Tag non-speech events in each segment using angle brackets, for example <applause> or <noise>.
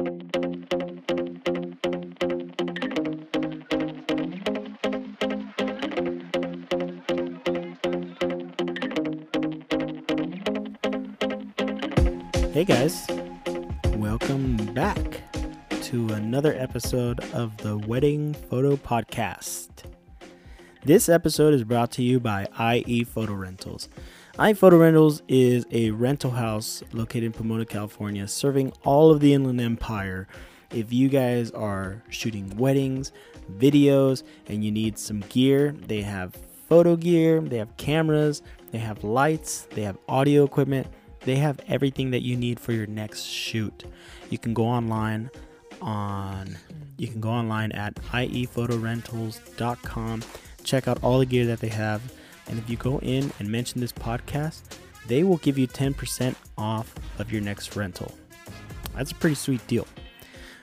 Hey guys, welcome back to another episode of the Wedding Photo Podcast. This episode is brought to you by IE Photo Rentals. IE Photo Rentals is a rental house located in Pomona, California, serving all of the Inland Empire. If you guys are shooting weddings, videos, and you need some gear, they have photo gear, they have cameras, they have lights, they have audio equipment they have everything that you need for your next shoot. You can go online on you can go online at iephotorentals.com, check out all the gear that they have, and if you go in and mention this podcast, they will give you 10% off of your next rental. That's a pretty sweet deal.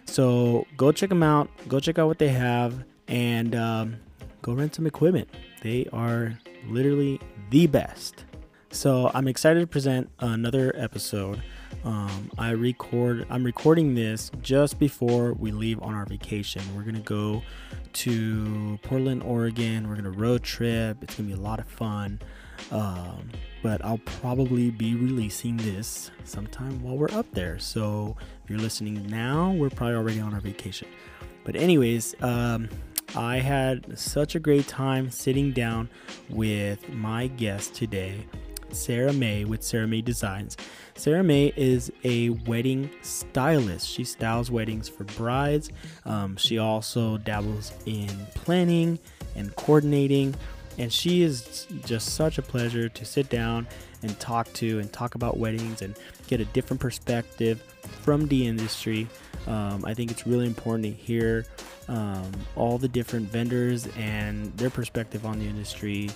So go check them out, go check out what they have, and um, go rent some equipment. They are literally the best. So I'm excited to present another episode. Um, I record. I'm recording this just before we leave on our vacation. We're gonna go to Portland, Oregon. We're gonna road trip. It's gonna be a lot of fun. Um, but I'll probably be releasing this sometime while we're up there. So if you're listening now, we're probably already on our vacation. But anyways, um, I had such a great time sitting down with my guest today. Sarah May with Sarah May Designs. Sarah May is a wedding stylist. She styles weddings for brides. Um, she also dabbles in planning and coordinating. And she is just such a pleasure to sit down and talk to and talk about weddings and get a different perspective from the industry. Um, I think it's really important to hear um, all the different vendors and their perspective on the industry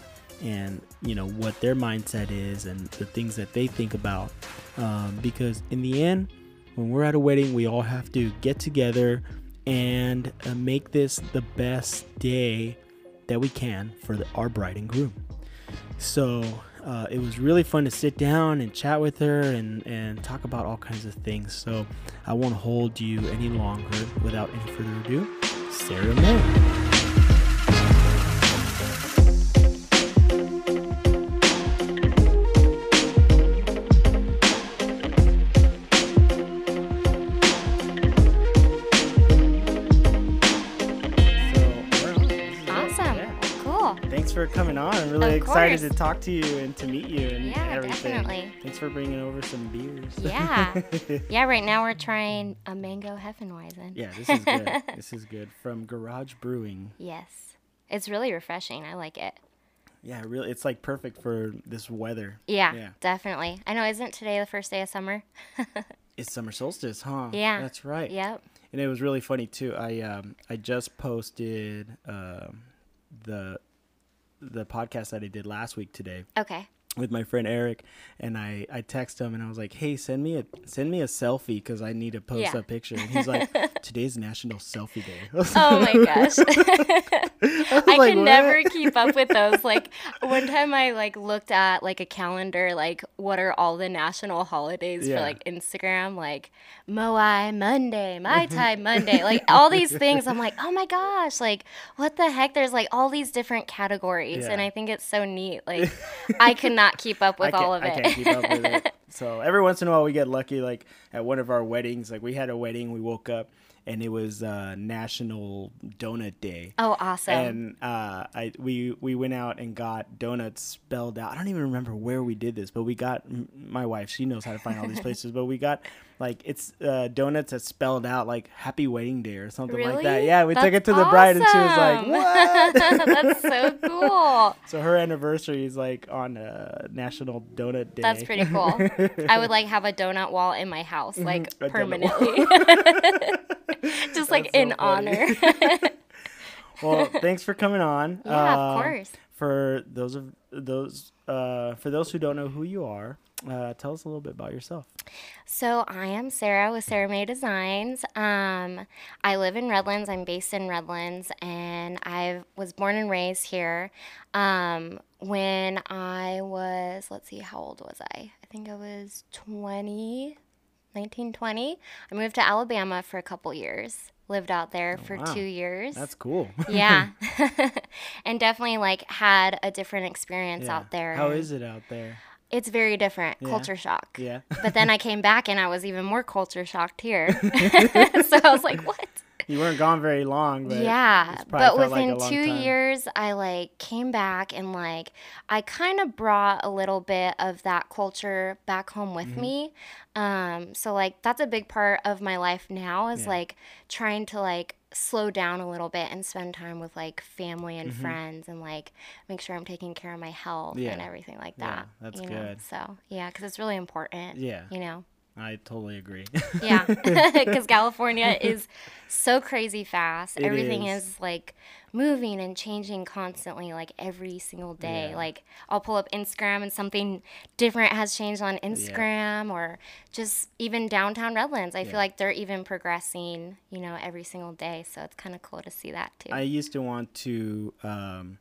and you know what their mindset is and the things that they think about um, because in the end when we're at a wedding we all have to get together and uh, make this the best day that we can for the, our bride and groom. So uh, it was really fun to sit down and chat with her and, and talk about all kinds of things. So i won't hold you any longer. Without any further ado sarah may excited to talk to you and to meet you and yeah, everything. Definitely. Thanks for bringing over some beers. Yeah. <laughs> yeah, right now we're trying a mango Hefeweizen. Yeah, this is good. <laughs> this is good. From Garage Brewing. Yes. It's really refreshing. I like it. Yeah, really it's like perfect for this weather. Yeah, yeah. definitely. I know isn't today the first day of summer? <laughs> it's summer solstice, huh? Yeah. That's right. Yep. And it was really funny too. I um I just posted um the the podcast that I did last week today. Okay with my friend Eric, and I I text him and I was like, "Hey, send me a send me a selfie because I need to post yeah. a picture." And he's like, <laughs> "Today's National Selfie Day." <laughs> oh my gosh, <laughs> I, I like, can never keep up with those. Like one time, I like looked at like a calendar, like what are all the national holidays yeah. for like Instagram, like Moai Monday, Mai Tai Monday, like all these things. I'm like, oh my gosh, like what the heck? There's like all these different categories, yeah. and I think it's so neat. Like I could not keep up with all of it. I can't keep up with it. <laughs> So every once in a while we get lucky. Like at one of our weddings, like we had a wedding, we woke up and it was uh, National Donut Day. Oh, awesome! And uh, I we we went out and got donuts spelled out. I don't even remember where we did this, but we got my wife. She knows how to find all these <laughs> places, but we got like it's uh, donuts that spelled out like Happy Wedding Day or something really? like that. Yeah, we That's took it to the bride, and she was like, "What?" <laughs> That's so <laughs> cool. so her anniversary is like on a National Donut Day. That's pretty cool. I would like have a donut wall in my house, mm-hmm. like permanently, <laughs> just like so in funny. honor. well, thanks for coming on. Yeah, uh, of course. For those of those, uh, for those who don't know who you are, uh, tell us a little bit about yourself. So, I am Sarah with Sarah May Designs. Um, I live in Redlands. I'm based in Redlands, and I was born and raised here. Um, when I was, let's see, how old was I? I think I was 20, 1920. I moved to Alabama for a couple years. Lived out there oh, for wow. two years. That's cool. <laughs> yeah. <laughs> and definitely like had a different experience yeah. out there. How is it out there? It's very different. Yeah. Culture shock. Yeah. but then I came back and I was even more culture shocked here. <laughs> <laughs> so I was like, what? you weren't gone very long, but yeah. But within like two time. years, I like came back and like I kind of brought a little bit of that culture back home with mm-hmm. me. Um, so like that's a big part of my life now is yeah. like trying to like slow down a little bit and spend time with like family and mm-hmm. friends and like make sure I'm taking care of my health yeah. and everything like that. Yeah, that's good. Know? So yeah, because it's really important. Yeah, you know. I totally agree. yeah, <laughs> <laughs> because California is so crazy fast. It Everything is. is. like moving and changing constantly, like every single day. Yeah. Like I'll pull up Instagram and something different has changed on Instagram, yeah. or just even downtown Redlands. I yeah. feel like they're even progressing, you know, every single day. So it's kind of cool to see that too. I used to want to. Um,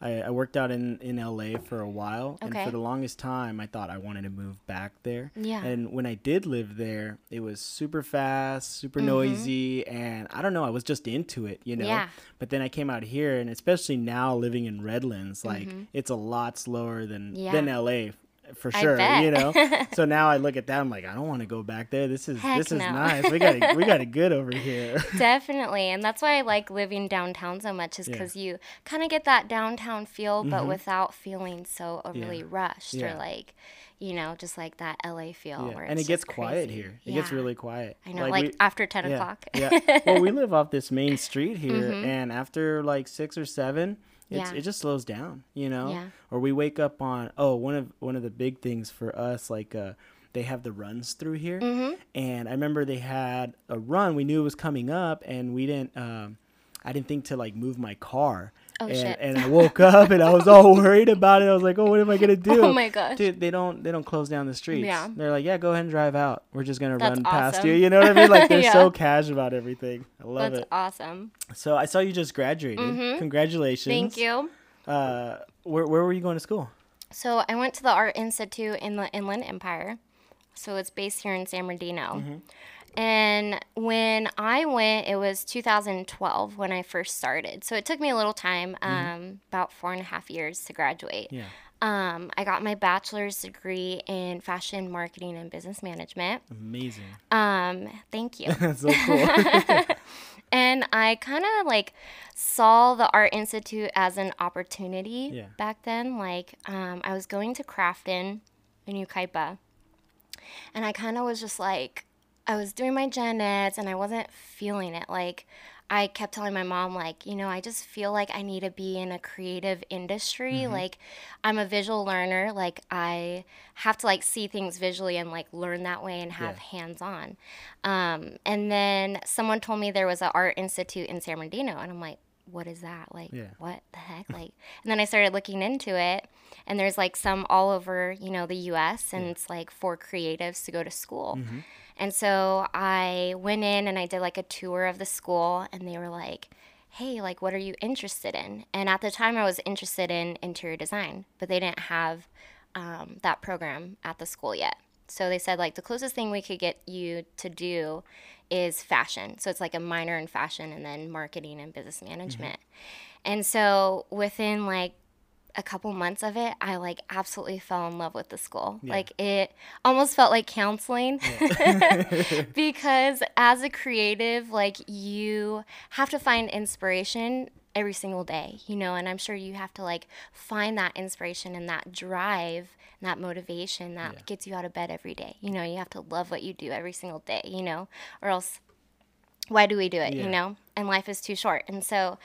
I, I, worked out in, in LA for a while, okay. and for the longest time, I thought I wanted to move back there. Yeah. And when I did live there, it was super fast, super mm-hmm. noisy, and I don't know, I was just into it, you know. Yeah. But then I came out here, and especially now living in Redlands, like mm-hmm. it's a lot slower than yeah. than LA for sure. You know. <laughs> so now I look at that, I'm like, I don't want to go back there. This is Heck this is no. nice. We got it, we got it <laughs> good over here. <laughs> Definitely, and that's why I like living downtown so much, is because yeah. you kind of get that downtown feel, but mm-hmm. without feeling so overly yeah. rushed yeah. or like. You know, just like that LA feel. Yeah. and it gets quiet here. It gets really quiet. I know, like, like we, after 10 o'clock. yeah. Well, we live off this main street here, mm-hmm. and after like six or seven, yeah. it just slows down, you know. Yeah. Or we wake up on oh one of one of the big things for us like uh they have the runs through here, mm-hmm. and I remember they had a run. We knew it was coming up, and we didn't. Um, I didn't think to like move my car, Oh, and, shit. and I woke up and I was all <laughs> worried about it. I was like, oh, what am I gonna <laughs> do? Oh my gosh, dude, they don't they don't close down the streets. Yeah, they're like, yeah, go ahead and drive out. We're just gonna That's run awesome. past you. You know what I mean? Like <laughs> they're yeah. so casual about everything. I love That's it. That's awesome. So I saw you just graduated. Mm-hmm. Congratulations. Thank you. Uh, where where were you going to school? So I went to the Art Institute in the Inland Empire. So it's based here in San Bernardino. Mm-hmm. And when I went, it was 2012 when I first started. So it took me a little time, mm-hmm. um, mm-hmm. about four and a half years to graduate. Yeah. Um, I got my bachelor's degree in fashion marketing and business management. Amazing. Um, thank you. <laughs> That's so cool. <laughs> and I kind of like saw the Art Institute as an opportunity yeah. back then. Like, um, I was going to Crafton in Yucaipa, and I kind of was just like, I was doing my gen eds and I wasn't feeling it. Like, I kept telling my mom, like, you know, I just feel like I need to be in a creative industry. Mm-hmm. Like, I'm a visual learner. Like, I have to like see things visually and like learn that way and have yeah. hands on. Um, and then someone told me there was an art institute in San Bernardino, and I'm like, what is that? Like, yeah. what the heck? <laughs> Like, and then I started looking into it, and there's like some all over, you know, the U.S. and yeah. it's like for creatives to go to school. Mm-hmm. And so I went in and I did like a tour of the school, and they were like, hey, like, what are you interested in? And at the time, I was interested in interior design, but they didn't have um, that program at the school yet. So they said, like, the closest thing we could get you to do is fashion. So it's like a minor in fashion and then marketing and business management. Mm-hmm. And so within like a couple months of it, I like absolutely fell in love with the school. Yeah. Like it almost felt like counseling yeah. <laughs> <laughs> because as a creative, like you have to find inspiration every single day, you know, and I'm sure you have to like find that inspiration and that drive and that motivation that yeah. gets you out of bed every day. You know, you have to love what you do every single day, you know, or else why do we do it, you know? And life is too short. And so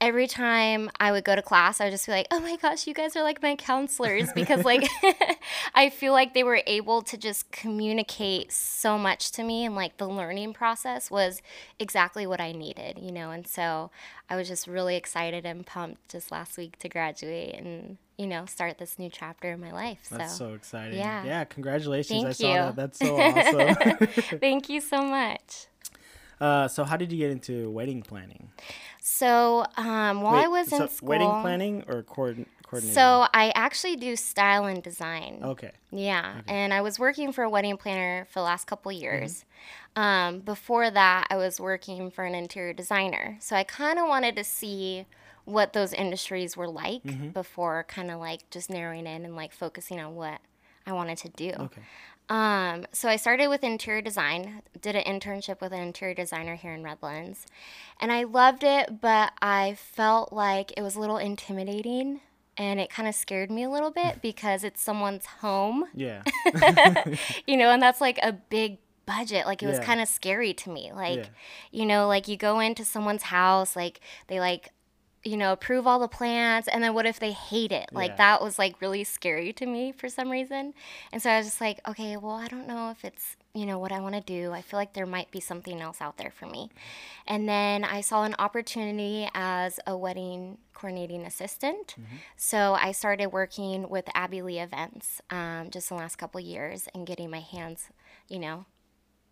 every time I would go to class, I would just be like, oh my gosh, you guys are like my counselors <laughs> because, like, <laughs> I feel like they were able to just communicate so much to me, and like the learning process was exactly what I needed, you know. And so I was just really excited and pumped just last week to graduate and you know start this new chapter in my life. That's so, so exciting. Yeah. Yeah. Congratulations. Thank I you. saw that. That's so awesome. <laughs> Thank you so much. Uh, so how did you get into wedding planning? So um, while Wait, I was in so school, wedding planning or coord- So I actually do style and design. Okay. Yeah, okay. and I was working for a wedding planner for the last couple years. Mm-hmm. Um, before that, I was working for an interior designer. So I kind of wanted to see what those industries were like mm-hmm. before kind of like just narrowing in and like focusing on what I wanted to do. Okay. Um, so I started with interior design, did an internship with an interior designer here in Redlands, and I loved it, but I felt like it was a little intimidating and it kind of scared me a little bit <laughs> because it's someone's home. Yeah. <laughs> you know, and that's like a big budget. Like it was yeah. kind of scary to me. Like, yeah. you know, like you go into someone's house, like they like you know, approve all the plans, and then what if they hate it? Like yeah. that was like really scary to me for some reason. And so I was just like, okay, well, I don't know if it's, you know, what I want to do. I feel like there might be something else out there for me. And then I saw an opportunity as a wedding coordinating assistant. Mm-hmm. So I started working with Abby Lee Events um, just the last couple years and getting my hands, you know,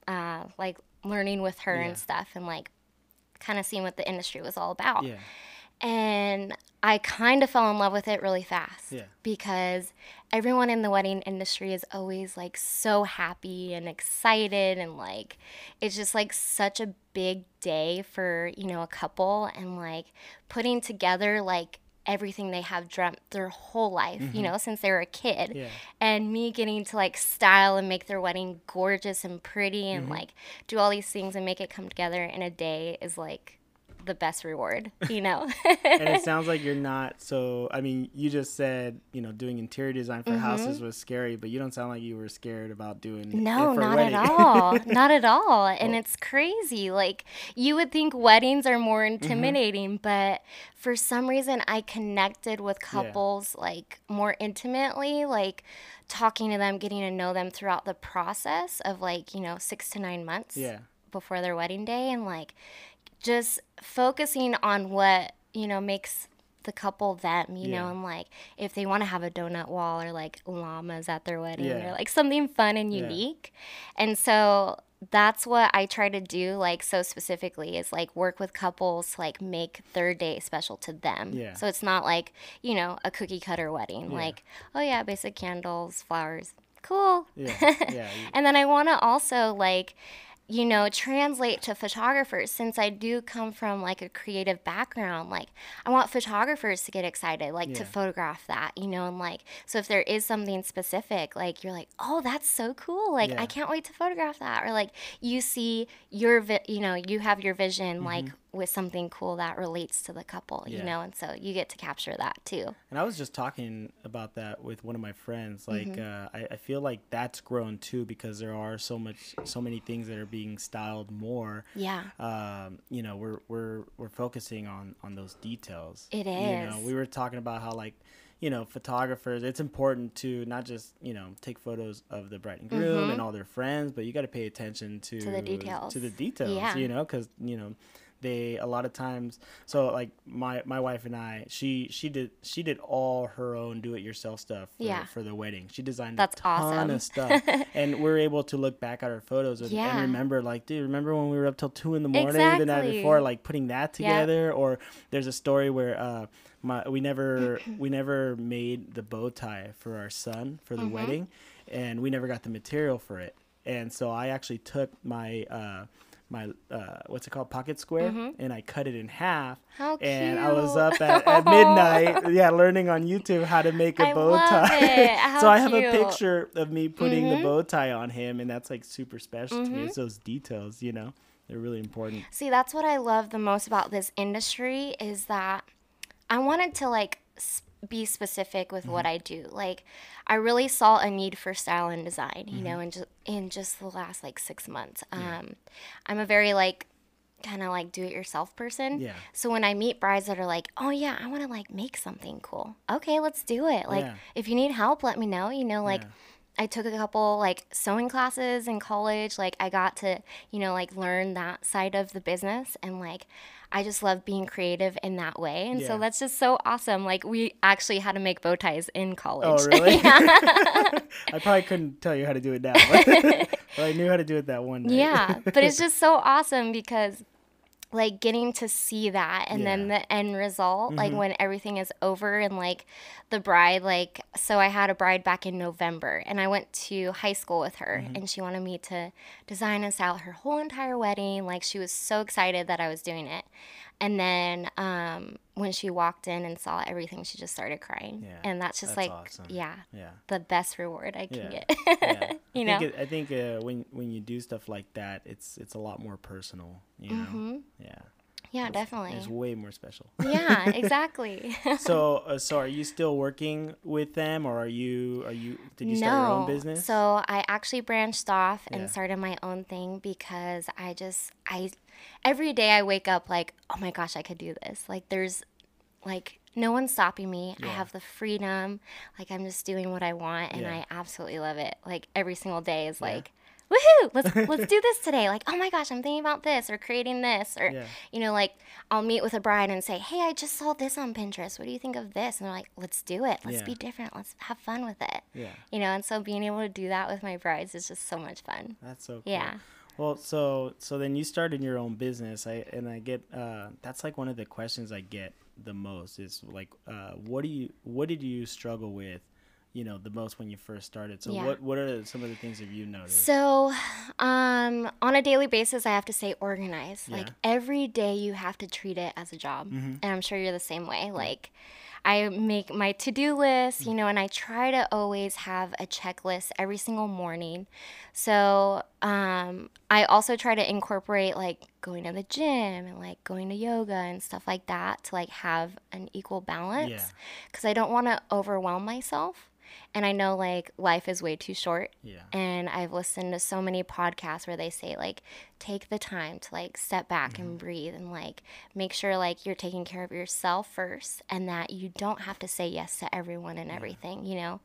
uh, like learning with her yeah. and stuff and like kind of seeing what the industry was all about. Yeah and I kind of fell in love with it really fast. Yeah. Because everyone in the wedding industry is always like so happy and excited and like it's just like such a big day for, you know, a couple and like putting together like everything they have dreamt their whole life, mm-hmm. you know, since they were a kid. Yeah. And me getting to like style and make their wedding gorgeous and pretty and mm-hmm. like do all these things and make it come together in a day is like the best reward, <laughs> you know. and it sounds like you're not so. I mean, you just said you know doing interior design for mm-hmm. houses was scary, but you don't sound like you were scared about doing. No, not at all. <laughs> not at all. And it's crazy. Like you would think weddings are more mm-hmm. intimidating, mm-hmm. but for some reason I connected with couples yeah. like more intimately, like talking to them, getting to know them throughout the process of like you know six to nine months. Yeah. Before their wedding day, and like just focusing on what you know makes the couple them you yeah. know and like if they want to have a donut wall or like llamas at their wedding yeah. or like something fun and unique yeah. and so that's what I try to do, like so specifically, is like work with couples to like make their day special to them. Yeah. So it's not like you know a cookie cutter wedding, like oh yeah, basic candles, flowers, cool. Yeah. <laughs> yeah. and then I want to also like you know, translate to photographers since I do come from like a creative background. Like, I want photographers to get excited, like yeah. to photograph that, you know, and like, so if there is something specific, like, you're like, oh, that's so cool. Like, yeah. I can't wait to photograph that. Or like, you see your, vi- you know, you have your vision, mm-hmm. like, with something cool that relates to the couple, yeah. you know, and so you get to capture that too. And I was just talking about that with one of my friends. Like, mm-hmm. uh, I, I, feel like that's grown too because there are so much, so many things that are being styled more. Yeah. Um, you know, we're we're we're focusing on on those details. It is. You know, we were talking about how like you know, photographers, it's important to not just, you know, take photos of the bride and groom mm-hmm. and all their friends, but you got to pay attention to, to the details. To the details, yeah. you know, because, you know, they a lot of times so like my my wife and I she she did she did all her own do it yourself stuff for, yeah. for the wedding she designed That's a ton awesome. of stuff <laughs> and we're able to look back at our photos and, yeah. and, remember like dude remember when we were up till two in the morning exactly. the night before like putting that together yeah. or there's a story where uh my we never <clears throat> we never made the bow tie for our son for the mm-hmm. wedding and we never got the material for it and so I actually took my uh my uh, what's it called pocket square mm-hmm. and I cut it in half. How cute. and I was up at, <laughs> at midnight, yeah, learning on YouTube how to make a I bow tie. <laughs> so I have cute. a picture of me putting mm-hmm. the bow tie on him, and that's like super special mm-hmm. to me. Mm-hmm. It's those details, you know, they're really important. See, that's what I love the most about this industry is that I wanted to like. Sp- be specific with mm-hmm. what I do. Like I really saw a need for style and design, you mm-hmm. know, in just in just the last like 6 months. Yeah. Um I'm a very like kind of like do it yourself person. Yeah. So when I meet brides that are like, "Oh yeah, I want to like make something cool." Okay, let's do it. Like yeah. if you need help, let me know, you know, like yeah. I took a couple like sewing classes in college. Like I got to, you know, like learn that side of the business and like I just love being creative in that way. And yeah. so that's just so awesome. Like we actually had to make bow ties in college. Oh, really? <laughs> <laughs> I probably couldn't tell you how to do it now, but, but <laughs> I knew how to do it that one night. yeah, but it's just so awesome because like getting to see that and yeah. then the end result mm-hmm. like when everything is over and like the bride like so i had a bride back in november and i went to high school with her mm-hmm. and she wanted me to design us out her whole entire wedding like she was so excited that i was doing it and then um, when she walked in and saw everything, she just started crying. Yeah, and that's just that's like, awesome. yeah, yeah, the best reward I can yeah. get. yeah. <laughs> you I know, think it, I think uh, when when you do stuff like that, it's it's a lot more personal. You know, mm-hmm. yeah. Yeah, it's, definitely. It's way more special. <laughs> yeah, exactly. <laughs> so, uh, so are you still working with them, or are you are you did you start no. your own business? So I actually branched off and yeah. started my own thing because I just I every day I wake up like, oh my gosh, I could do this. Like there's like no one's stopping me. Yeah. I have the freedom. Like I'm just doing what I want and yeah. I absolutely love it. Like every single day is yeah. like woohoo let's <laughs> let's do this today. Like oh my gosh i'm thinking about this or creating this or yeah. you know like i'll meet with a bride and say hey i just saw this on pinterest. What do you think of this? And they're like let's do it. Let's yeah. be different. Let's have fun with it. Yeah. You know and so being able to do that with my brides is just so much fun. That's so cool. yeah. Well, so so then you started your own business. I and I get uh, that's like one of the questions I get the most is like, uh, what do you what did you struggle with you know the most when you first started so yeah. what what are some of the things that you noticed so um on a daily basis i have to say organize yeah. like every day you have to treat it as a job mm-hmm. and i'm sure you're the same way like i make my to-do list you know and i try to always have a checklist every single morning so um i also try to incorporate like going to the gym and like going to yoga and stuff like that to like have an equal balance because yeah. i don't want to overwhelm myself and I know like life is way too short. Yeah. And I've listened to so many podcasts where they say like take the time to like step back mm-hmm. and breathe and like make sure like you're taking care of yourself first and that you don't have to say yes to everyone and yeah. everything, you know?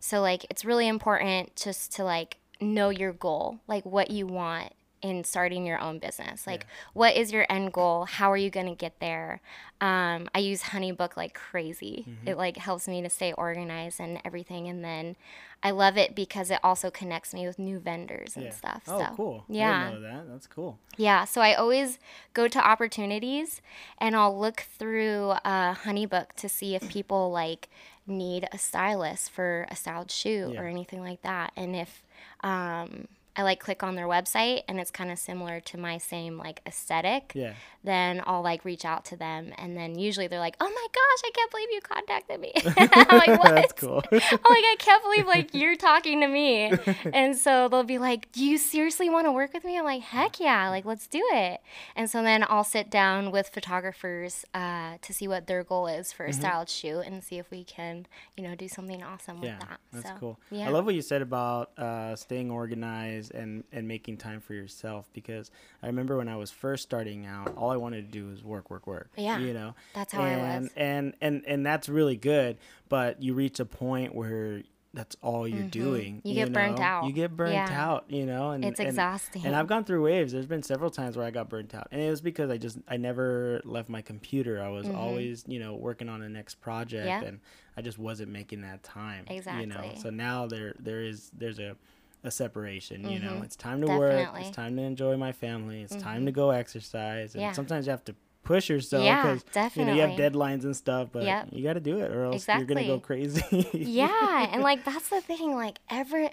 So like it's really important just to like know your goal, like what you want in starting your own business like yeah. what is your end goal how are you going to get there um, i use honeybook like crazy mm-hmm. it like helps me to stay organized and everything and then i love it because it also connects me with new vendors and yeah. stuff oh so, cool yeah know that that's cool yeah so i always go to opportunities and i'll look through uh, honeybook to see if people like need a stylist for a styled shoe yeah. or anything like that and if um, I like click on their website and it's kind of similar to my same like aesthetic, yeah. then I'll like reach out to them and then usually they're like, "Oh my gosh, I can't believe you contacted me." <laughs> I'm like, <laughs> "What?" That's cool. <laughs> I'm like, "I can't believe like you're talking to me." and so they'll be like, "Do you seriously want to work with me?" I'm like, "Heck yeah, like let's do it." And so then I'll sit down with photographers uh, to see what their goal is for a mm-hmm. styled shoot and see if we can, you know, do something awesome yeah, with that. That's so, cool. Yeah. I love what you said about uh, staying organized and and making time for yourself because I remember when I was first starting out, all I wanted to do was work, work, work. Yeah, you know, that's how and, I was. And and and that's really good, but you reach a point where that's all you're mm-hmm. doing. You, you get know? burnt out. You get burnt yeah. out, you know, and it's and, exhausting. And I've gone through waves. There's been several times where I got burnt out, and it was because I just I never left my computer. I was mm-hmm. always, you know, working on the next project, yep. and I just wasn't making that time. Exactly. You know, so now there there is there's a a separation. You mm-hmm. know, it's time to Definitely. work. It's time to enjoy my family. It's mm-hmm. time to go exercise. And yeah. sometimes you have to push yourself because yeah, you know you have deadlines and stuff but yep. you got to do it or else exactly. you're gonna go crazy yeah <laughs> and like that's the thing like every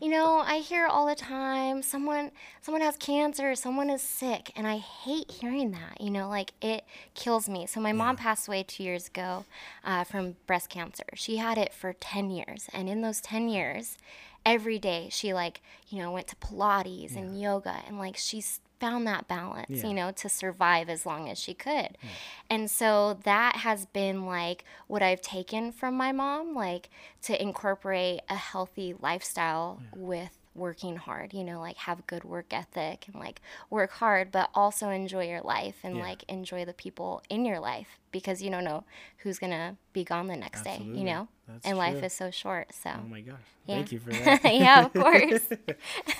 you know i hear all the time someone someone has cancer someone is sick and i hate hearing that you know like it kills me so my yeah. mom passed away two years ago uh, from breast cancer she had it for 10 years and in those 10 years every day she like you know went to pilates yeah. and yoga and like she's found that balance yeah. you know to survive as long as she could yeah. and so that has been like what i've taken from my mom like to incorporate a healthy lifestyle with working hard, you know, like have good work ethic and like work hard, but also enjoy your life and yeah. like enjoy the people in your life because you don't know who's gonna be gone the next Absolutely. day, you know? That's and true. life is so short. So Oh my gosh. Yeah. Thank you for that. <laughs> yeah, of <laughs> course.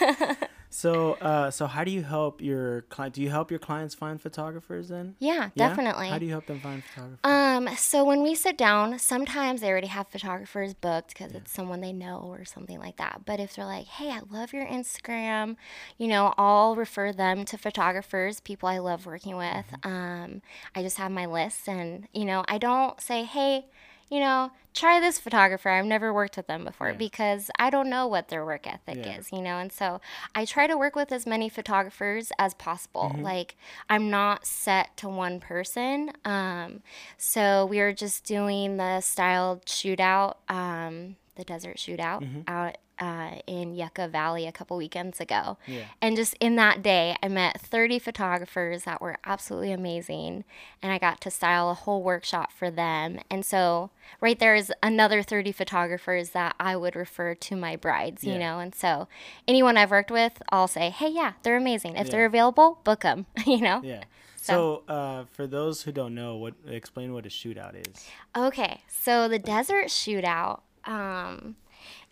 <laughs> So, uh, so how do you help your client? Do you help your clients find photographers then? Yeah, yeah, definitely. How do you help them find photographers? Um, so when we sit down, sometimes they already have photographers booked because yeah. it's someone they know or something like that. But if they're like, "Hey, I love your Instagram," you know, I'll refer them to photographers, people I love working with. Mm-hmm. Um, I just have my list, and you know, I don't say, "Hey." You know, try this photographer. I've never worked with them before yeah. because I don't know what their work ethic yeah. is, you know. And so I try to work with as many photographers as possible. Mm-hmm. Like I'm not set to one person. Um, so we were just doing the styled shootout, um, the desert shootout mm-hmm. out uh, in Yucca Valley a couple weekends ago. Yeah. And just in that day, I met 30 photographers that were absolutely amazing. And I got to style a whole workshop for them. And so, right there is another 30 photographers that I would refer to my brides, yeah. you know? And so, anyone I've worked with, I'll say, hey, yeah, they're amazing. If yeah. they're available, book them, <laughs> you know? Yeah. So, so uh, for those who don't know, what explain what a shootout is. Okay, so the desert shootout um,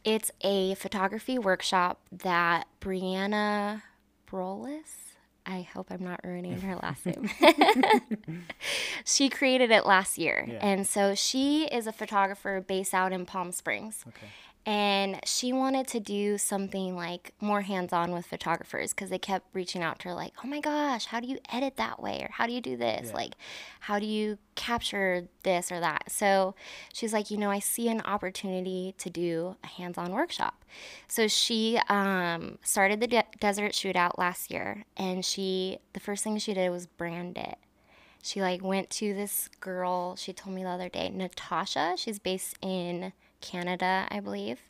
it's a photography workshop that Brianna Brolis, I hope I'm not ruining her last name. <laughs> she created it last year. Yeah. And so she is a photographer based out in Palm Springs. Okay and she wanted to do something like more hands-on with photographers because they kept reaching out to her like oh my gosh how do you edit that way? Or how do you do this? Yeah. like how do you capture this or that? So she's like you know i see an opportunity to do a hands-on workshop. So she um, started the de- desert shootout last year and she the first thing she did was brand it. She like went to this girl she told me the other day natasha. She's based in Canada, I believe.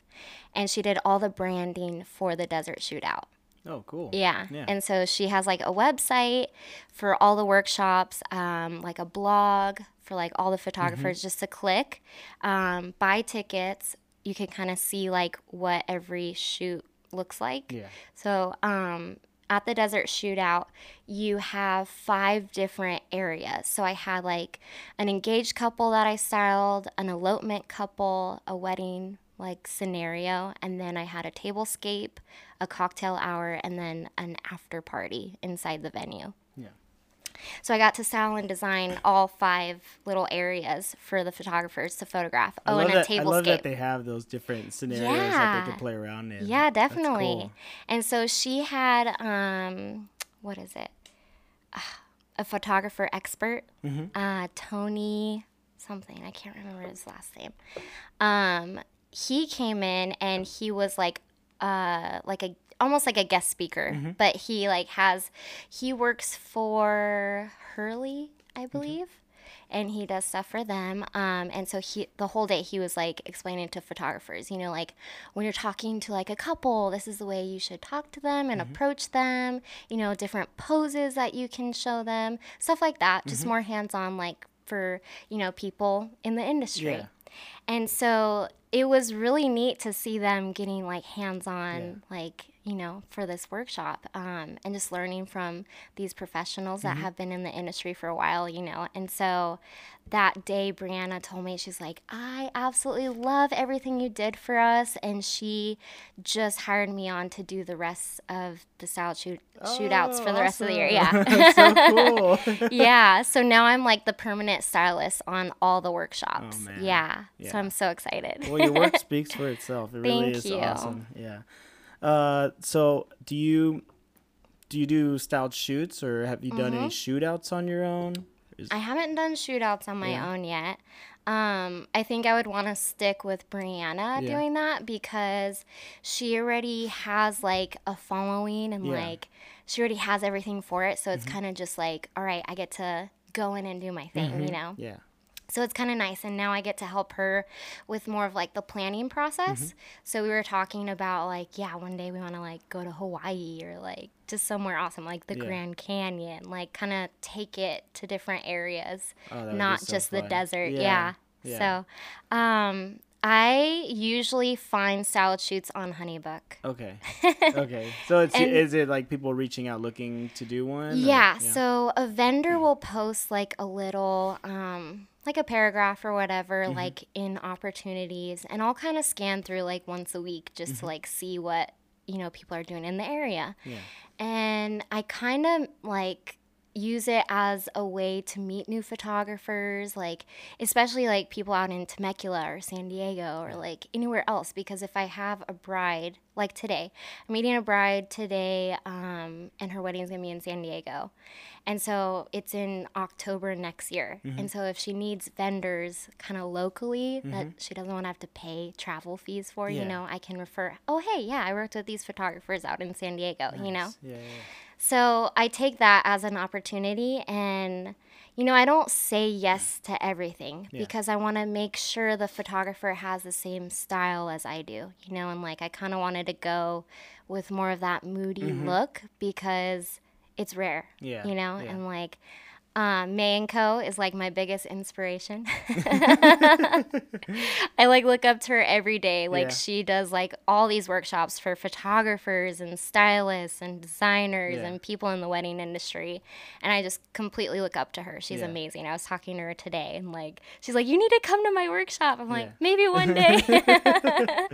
And she did all the branding for the Desert Shootout. Oh, cool. Yeah. yeah. And so she has like a website for all the workshops, um, like a blog for like all the photographers mm-hmm. just to click, um, buy tickets. You can kind of see like what every shoot looks like. Yeah. So um, at the desert shootout, you have five different areas. So I had like an engaged couple that I styled, an elopement couple, a wedding like scenario, and then I had a tablescape, a cocktail hour, and then an after party inside the venue. So I got to style and design all five little areas for the photographers to photograph. Oh, and a that, table I love that they have those different scenarios yeah. that they can play around in. Yeah, definitely. Cool. And so she had, um, what is it? Uh, <sighs> a photographer expert, mm-hmm. uh, Tony something. I can't remember his last name. Um, he came in and he was like uh, like a almost like a guest speaker, mm-hmm. but he like has he works for Hurley, I believe. Okay. And he does stuff for them. Um, and so he the whole day he was like explaining to photographers, you know, like when you're talking to like a couple, this is the way you should talk to them and mm-hmm. approach them, you know, different poses that you can show them, stuff like that. Mm-hmm. Just more hands on like for, you know, people in the industry. Yeah. And so it was really neat to see them getting like hands on, yeah. like you know, for this workshop um, and just learning from these professionals that mm-hmm. have been in the industry for a while, you know. And so that day, Brianna told me, she's like, I absolutely love everything you did for us. And she just hired me on to do the rest of the style shoot- oh, shootouts for the awesome. rest of the year. Yeah. <laughs> so cool. <laughs> yeah. So now I'm like the permanent stylist on all the workshops. Oh, yeah. yeah. So I'm so excited. well, your work <laughs> speaks for itself. It Thank really is you. awesome. Yeah. Uh, so do you do you do styled shoots or have you done mm-hmm. any shootouts on your own? Is... I haven't done shootouts on my yeah. own yet. Um, I think I would want to stick with Brianna yeah. doing that because she already has like a following and yeah. like she already has everything for it. So it's mm-hmm. kind of just like, all right, I get to go in and do my thing, mm-hmm. you know? Yeah. So it's kind of nice. And now I get to help her with more of like the planning process. Mm-hmm. So we were talking about like, yeah, one day we want to like go to Hawaii or like just somewhere awesome, like the yeah. Grand Canyon, like kind of take it to different areas, oh, not so just fun. the desert. Yeah. yeah. yeah. So, um, I usually find style shoots on Honeybook. Okay. <laughs> Okay. So it's and, is it like people reaching out looking to do one? Yeah, yeah, So a vendor will post like a little um like a paragraph or whatever mm-hmm. like in opportunities and I'll kind of scan through like once a week just mm-hmm. to like see what you know people are doing in the area. Yeah. And I kind of like use it as a way to meet new photographers, like especially like people out in Temecula or San Diego or like anywhere else. Because if I have a bride, like today, I'm meeting a bride today, um, and her wedding's gonna be in San Diego, and so it's in October next year. Mm-hmm. And so if she needs vendors kind of locally mm-hmm. that she doesn't want to have to pay travel fees for, yeah. you know, I can refer. Oh, hey, yeah, I worked with these photographers out in San Diego. Nice. You know. Yeah, yeah. So I take that as an opportunity and you know, I don't say yes to everything yeah. because I want to make sure the photographer has the same style as I do, you know, and like I kind of wanted to go with more of that moody mm-hmm. look because it's rare, yeah, you know, yeah. and like um, May and Co is like my biggest inspiration. <laughs> <laughs> I like look up to her every day. Like yeah. she does like all these workshops for photographers and stylists and designers yeah. and people in the wedding industry, and I just completely look up to her. She's yeah. amazing. I was talking to her today, and like she's like, "You need to come to my workshop." I'm like, maybe one day. <laughs>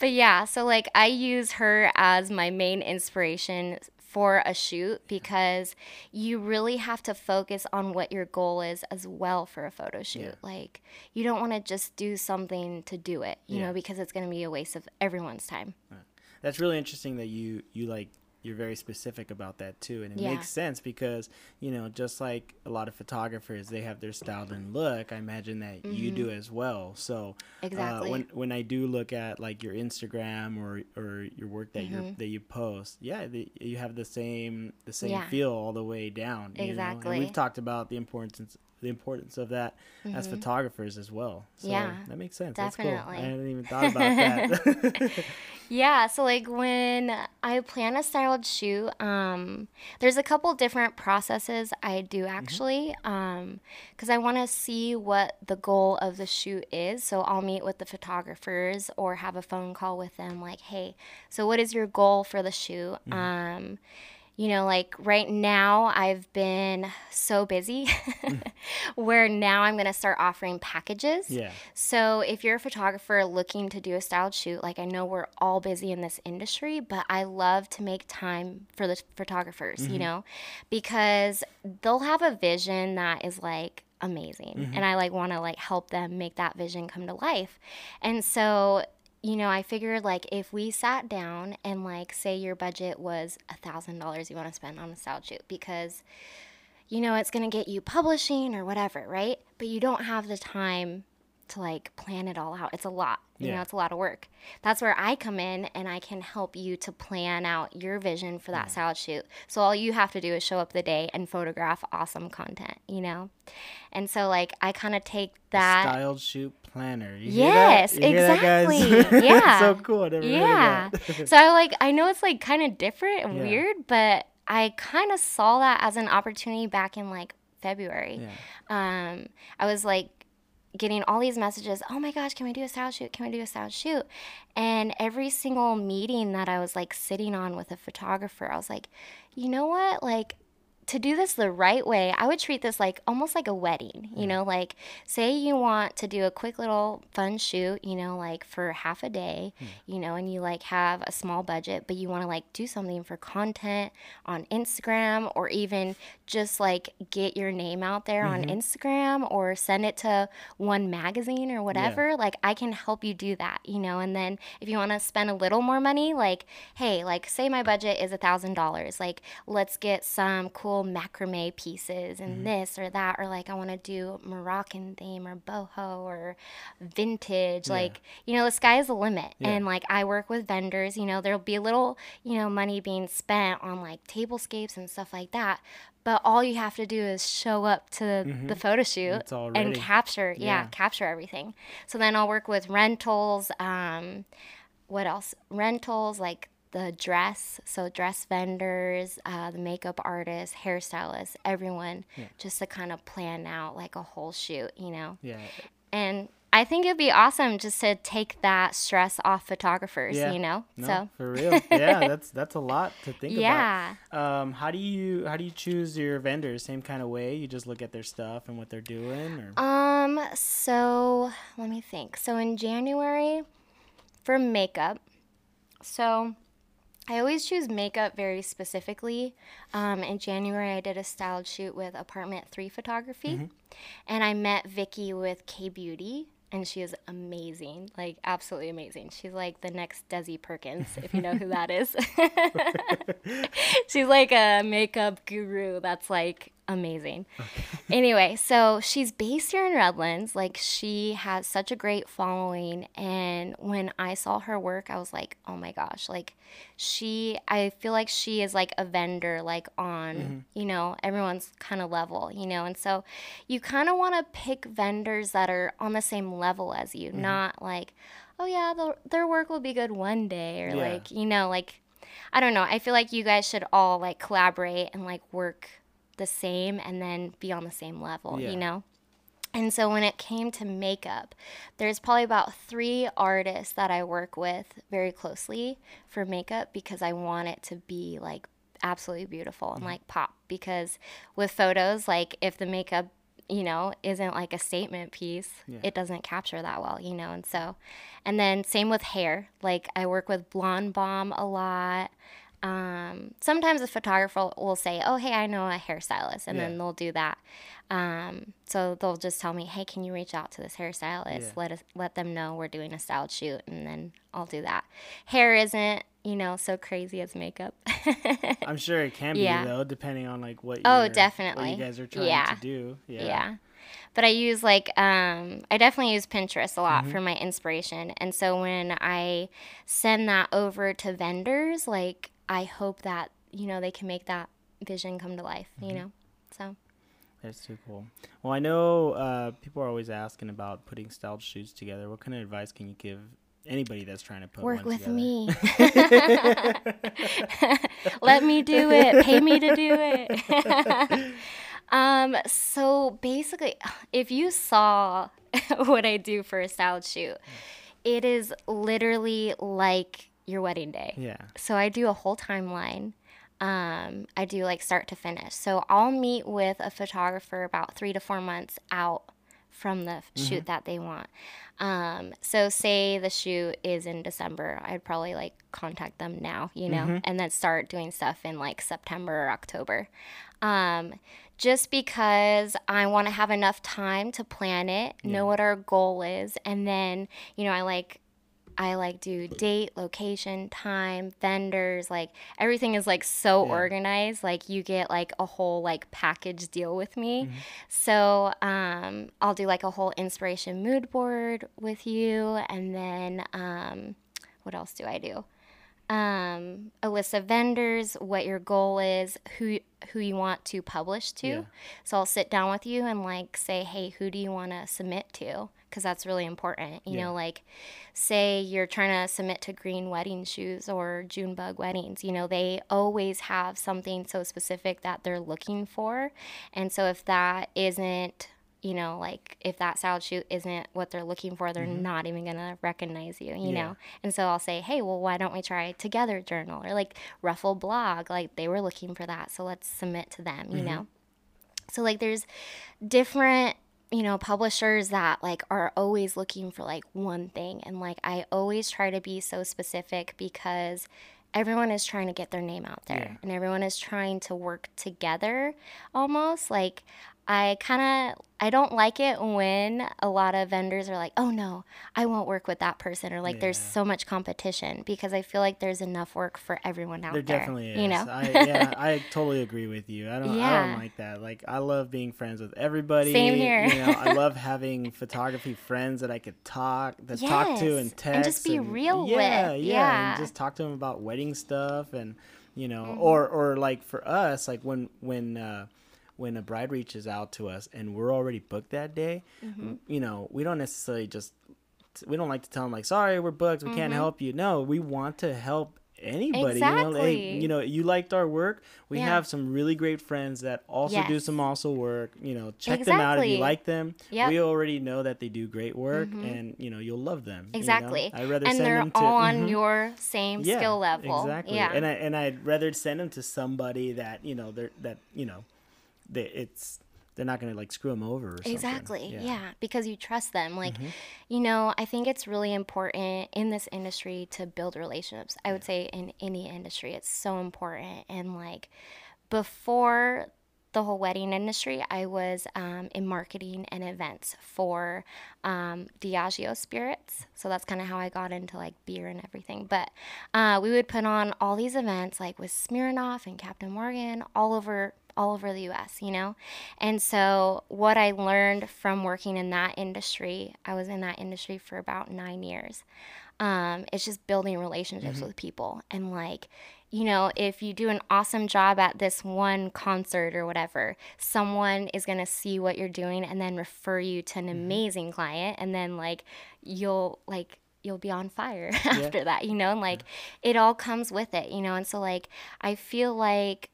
but yeah, so like I use her as my main inspiration for a shoot because you really have to focus on what your goal is as well for a photo shoot. Yeah. Like you don't want to just do something to do it, you yeah. know, because it's going to be a waste of everyone's time. That's really interesting that you you like you're very specific about that too and it yeah. makes sense because you know just like a lot of photographers they have their style and look i imagine that mm-hmm. you do mm-hmm. as well so exactly. Uh, when when i do look at like your instagram or or your work that mm-hmm. you that you post yeah the, you have the same the same yeah. feel all the way down exactly know? and we've talked about the importance the importance of that mm-hmm. as photographers as well. So yeah, that makes sense. Definitely. That's cool. I hadn't even thought about that. <laughs> yeah, so like when I plan a styled shoot, um, there's a couple different processes I do mm-hmm. actually, because mm-hmm. um, I want to see what the goal of the shoot is. So I'll meet with the photographers or have a phone call with them, like, hey, so what is your goal for the shoot? Mm-hmm. Um, you know, like right now, I've been so busy <laughs> where now I'm going to start offering packages. Yeah. So if you're a photographer looking to do a styled shoot, like I know we're all busy in this industry, but I love to make time for the photographers, mm-hmm. you know, because they'll have a vision that is like, amazing mm-hmm. and i like want to like help them make that vision come to life and so you know, I figured like if we sat down and like say your budget was a thousand dollars you want to spend on a style shoot because you know it's gonna get you publishing or whatever, right? But you don't have the time to like plan it all out. It's a lot. You yeah. know, it's a lot of work. That's where I come in and I can help you to plan out your vision for that yeah. style shoot. So all you have to do is show up the day and photograph awesome content, you know? And so like I kind of take that styled shoot planner. You yes, exactly. <laughs> yeah. so cool. yeah. <laughs> so I like I know it's like kind of different and yeah. weird, but I kind of saw that as an opportunity back in like February. Yeah. Um, I was like getting all these messages oh my gosh can we do a style shoot can we do a style shoot and every single meeting that i was like sitting on with a photographer i was like you know what like to do this the right way, I would treat this like almost like a wedding. You know, like say you want to do a quick little fun shoot, you know, like for half a day, mm. you know, and you like have a small budget, but you want to like do something for content on Instagram or even just like get your name out there mm-hmm. on Instagram or send it to one magazine or whatever. Yeah. Like I can help you do that, you know, and then if you want to spend a little more money, like, hey, like say my budget is a thousand dollars, like let's get some cool macrame pieces and mm-hmm. this or that or like I want to do Moroccan theme or boho or vintage yeah. like you know the sky is the limit yeah. and like I work with vendors you know there'll be a little you know money being spent on like tablescapes and stuff like that but all you have to do is show up to mm-hmm. the photo shoot and capture yeah. yeah. capture everything so then i'll work with rentals um, what else rentals like the dress, so dress vendors, uh, the makeup artists, hairstylists, everyone, yeah. just to kind of plan out like a whole shoot, you know? Yeah. And I think it'd be awesome just to take that stress off photographers, yeah. you know? No, so for real. Yeah, <laughs> that's that's a lot to think yeah. about. Yeah. Um, how do you how do you choose your vendors? Same kind of way? You just look at their stuff and what they're doing or Um, so let me think. So in January for makeup, so I always choose makeup very specifically. Um, in January, I did a styled shoot with Apartment 3 Photography, mm-hmm. and I met Vicky with K Beauty, and she is amazing, like absolutely amazing. She's like the next Desi Perkins, if you know who that is. <laughs> <laughs> She's like a makeup guru that's like amazing. <laughs> Anyway, so she's based here in Redlands. Like she has such a great following and when I saw her work, I was like, "Oh my gosh, like she I feel like she is like a vendor like on, mm-hmm. you know, everyone's kind of level, you know. And so you kind of want to pick vendors that are on the same level as you, mm-hmm. not like, "Oh yeah, their work will be good one day," or yeah. like, you know, like I don't know. I feel like you guys should all like collaborate and like work the same and then be on the same level, yeah. you know? And so when it came to makeup, there's probably about three artists that I work with very closely for makeup because I want it to be like absolutely beautiful and mm-hmm. like pop. Because with photos, like if the makeup, you know, isn't like a statement piece, yeah. it doesn't capture that well, you know? And so, and then same with hair. Like I work with Blonde Bomb a lot. Um, sometimes a photographer will say, "Oh, hey, I know a hairstylist," and yeah. then they'll do that. Um, so they'll just tell me, "Hey, can you reach out to this hairstylist? Yeah. Let us let them know we're doing a styled shoot, and then I'll do that." Hair isn't, you know, so crazy as makeup. <laughs> I'm sure it can be yeah. though, depending on like what. Oh, definitely. What you guys are trying yeah. to do. Yeah. Yeah but I use like um, I definitely use Pinterest a lot mm-hmm. for my inspiration. And so when I send that over to vendors, like I hope that you know they can make that vision come to life. Mm-hmm. You know, so. That's too cool. Well, I know uh, people are always asking about putting styled shoots together. What kind of advice can you give anybody that's trying to put work with together? me? <laughs> <laughs> Let me do it. Pay me to do it. <laughs> um. So basically, if you saw what I do for a styled shoot, it is literally like your wedding day. Yeah. So I do a whole timeline. Um, I do like start to finish. So I'll meet with a photographer about three to four months out from the mm-hmm. shoot that they want. Um, so say the shoot is in December, I'd probably like contact them now, you know, mm-hmm. and then start doing stuff in like September or October. Um, just because I want to have enough time to plan it, yeah. know what our goal is, and then, you know, I like I like do date, location, time, vendors, like everything is like so yeah. organized. Like you get like a whole like package deal with me. Mm-hmm. So um, I'll do like a whole inspiration mood board with you, and then um, what else do I do? Um, a list of vendors, what your goal is, who who you want to publish to. Yeah. So I'll sit down with you and like say, hey, who do you want to submit to? because that's really important. You yeah. know, like say you're trying to submit to Green Wedding Shoes or Junebug Weddings, you know, they always have something so specific that they're looking for. And so if that isn't you know, like if that style shoot isn't what they're looking for, they're mm-hmm. not even gonna recognize you, you yeah. know. And so I'll say, hey, well, why don't we try Together Journal or like Ruffle Blog? Like they were looking for that, so let's submit to them, you mm-hmm. know. So like there's different you know, publishers that like are always looking for like one thing. And like I always try to be so specific because everyone is trying to get their name out there yeah. and everyone is trying to work together almost. Like I kind of I don't like it when a lot of vendors are like, "Oh no, I won't work with that person," or like, yeah. "There's so much competition," because I feel like there's enough work for everyone out there. There definitely is. You know? I, <laughs> yeah, I totally agree with you. I don't. Yeah. I don't like that. Like, I love being friends with everybody. Same here. You know, I love <laughs> having photography friends that I could talk, that yes. talk to and text, and just be and, real yeah, with. Yeah, yeah, and just talk to them about wedding stuff and you know, mm-hmm. or or like for us, like when when. uh when a bride reaches out to us and we're already booked that day, mm-hmm. you know, we don't necessarily just we don't like to tell them like, sorry, we're booked, we mm-hmm. can't help you. No, we want to help anybody. Exactly. You know, hey, you know, you liked our work. We yeah. have some really great friends that also yes. do some also work. You know, check exactly. them out if you like them. Yep. We already know that they do great work, mm-hmm. and you know, you'll love them. Exactly. You know? I'd rather and send they're them to, on mm-hmm. your same yeah, skill level. Exactly. Yeah. And I and I'd rather send them to somebody that you know they're that you know, that it's they're not gonna like screw them over. exactly. Yeah. yeah. because you trust them. Like, mm-hmm. you know, I think it's really important in this industry to build relationships. I would say in any industry, it's so important. And like, before the whole wedding industry, I was um, in marketing and events for um, Diageo Spirits. So that's kind of how I got into like beer and everything. But uh, we would put on all these events like with Smirnoff and Captain Morgan all over all over the US, you know? And so what I learned from working in that industry, I was in that industry for about 9 years. Um, it's just building relationships mm-hmm. with people and like you know, if you do an awesome job at this one concert or whatever, someone is going to see what you're doing and then refer you to an mm-hmm. amazing client and then like you'll like you'll be on fire <laughs> after yeah. that, you know, and like yeah. it all comes with it, you know. And so like I feel like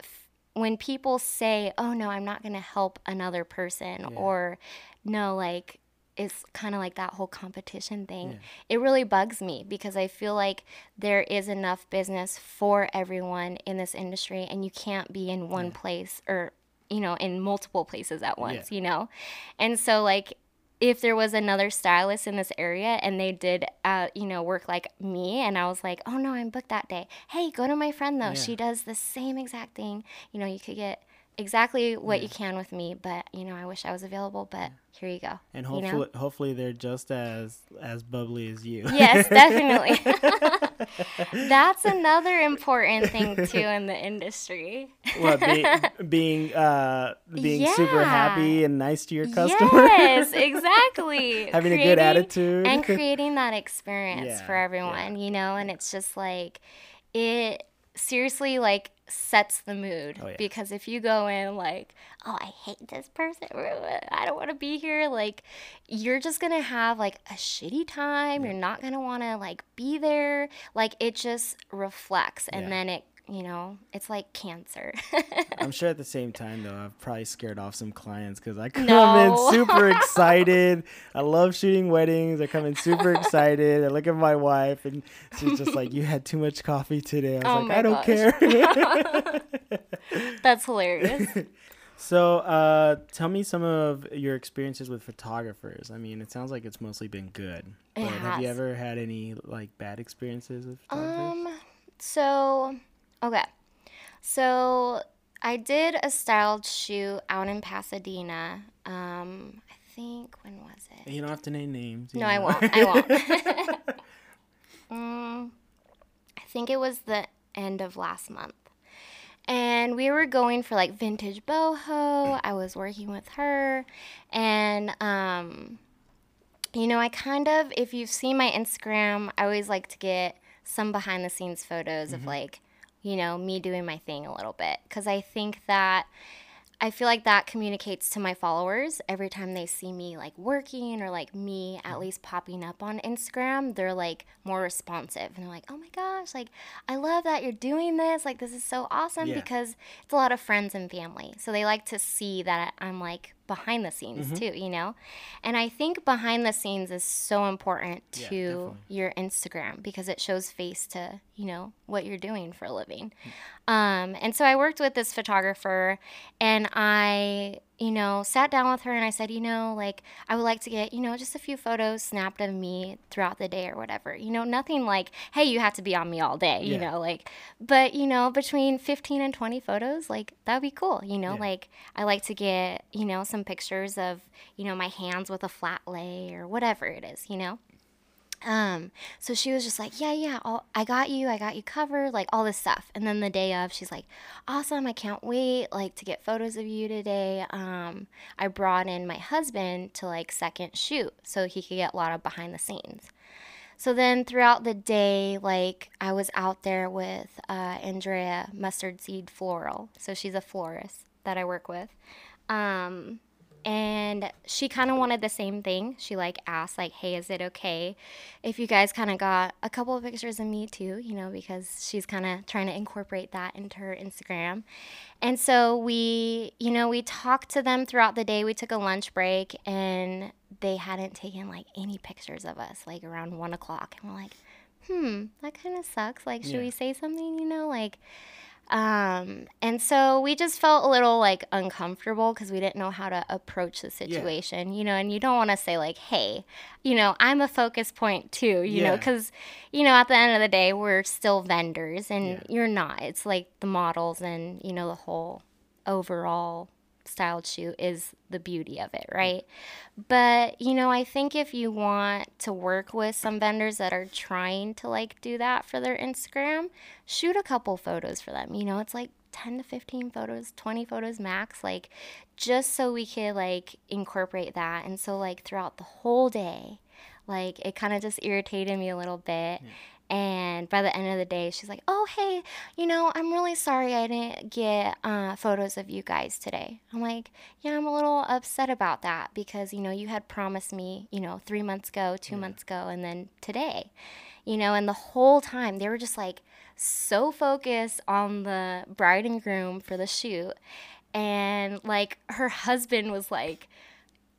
when people say, "Oh no, I'm not going to help another person," yeah. or no, like it's kind of like that whole competition thing. Yeah. It really bugs me because I feel like there is enough business for everyone in this industry and you can't be in one yeah. place or you know in multiple places at once, you know. And so like if there was another stylist in this area and they did uh, you know work like me and i was like oh no i'm booked that day. Hey go to my friend though. She does the same exact thing. You know you could get exactly what yeah. you can with me but you know i wish i was available but here you go and hopefully you know? hopefully they're just as as bubbly as you. Yes <laughs> definitely. <laughs> That's another important thing too in the industry. What be, <laughs> being uh being yeah. super happy and nice to your customers yes exactly. Having creating, a good attitude? and creating that experience yeah, for everyone you know and it's just like it seriously like sets the mood oh, yeah. because if you go in like oh i hate this person <laughs> i don't want to be here like you're just gonna have like a shitty time yeah. you're not gonna want to like be there like it just reflects and yeah. then it you know, it's like cancer. I'm <laughs> sure at the same time though, I've probably scared off some clients because I come no. in super <laughs> excited. I love shooting weddings. I come in super <laughs> excited. I look at my wife and she's just like, "You had too much coffee today." I was oh like, "I don't care." That's hilarious. So, uh, tell me some of your experiences with photographers. I mean, it sounds like it's mostly been good. But have you ever had any like bad experiences with photographers? Um, so Okay. So I did a styled shoot out in Pasadena. Um, I think when was it? You don't have to name names. No, know. I won't. I won't. um, <laughs> <laughs> I think it was the end of last month. And we were going for like vintage boho. I was working with her. And, um, you know, I kind of, if you've seen my Instagram, I always like to get some behind the scenes photos mm-hmm. of like you know, me doing my thing a little bit. Because I think that I feel like that communicates to my followers every time they see me like working or like me at mm-hmm. least popping up on Instagram. They're like more responsive and they're like, oh my gosh, like I love that you're doing this. Like this is so awesome yeah. because it's a lot of friends and family. So they like to see that I'm like behind the scenes mm-hmm. too, you know? And I think behind the scenes is so important to your Instagram because it shows face to, you know, what you're doing for a living. Mm-hmm. Um, and so I worked with this photographer and I you know, sat down with her and I said, you know, like I would like to get, you know, just a few photos snapped of me throughout the day or whatever. You know, nothing like, hey, you have to be on me all day, you yeah. know, like but, you know, between 15 and 20 photos, like that'd be cool, you know, yeah. like I like to get, you know, some pictures of, you know, my hands with a flat lay or whatever it is, you know. Um, so she was just like, yeah, yeah, I'll, I got you, I got you covered, like all this stuff. And then the day of, she's like, awesome, I can't wait, like to get photos of you today. Um, I brought in my husband to like second shoot so he could get a lot of behind the scenes. So then throughout the day, like I was out there with uh, Andrea Mustard Seed Floral. So she's a florist that I work with. Um, and she kind of wanted the same thing. She like asked like hey is it okay if you guys kind of got a couple of pictures of me too? You know because she's kind of trying to incorporate that into her instagram. And so we you know we talked to them throughout the day. We took a lunch break and they hadn't taken like any pictures of us like around one o'clock. And we're like hmm that kind of sucks. Like should yeah. we say something you know like Um, and so we just felt a little like uncomfortable because we didn't know how to approach the situation, yeah. you know, and you don't want to say like, hey, you know, I'm a focus point too, you yeah. know, because, you know, at the end of the day, we're still vendors and yeah. you're not. It's like the models and, you know, the whole overall styled shoot is the beauty of it, mm. right? But, you know, I think if you want to work with some vendors that are trying to like do that for their Instagram, shoot a couple photos for them. You know, it's like 10 to 15 photos, 20 photos max, like just so we could like incorporate that. And so, like, throughout the whole day, like it kind of just irritated me a little bit. Yeah. And by the end of the day, she's like, "Oh, hey, you know, I'm really sorry I didn't get uh, photos of you guys today." I'm like, "Yeah, I'm a little upset about that because you know you had promised me, you know, three months ago, two yeah. months ago, and then today, you know." And the whole time they were just like so focused on the bride and groom for the shoot, and like her husband was like,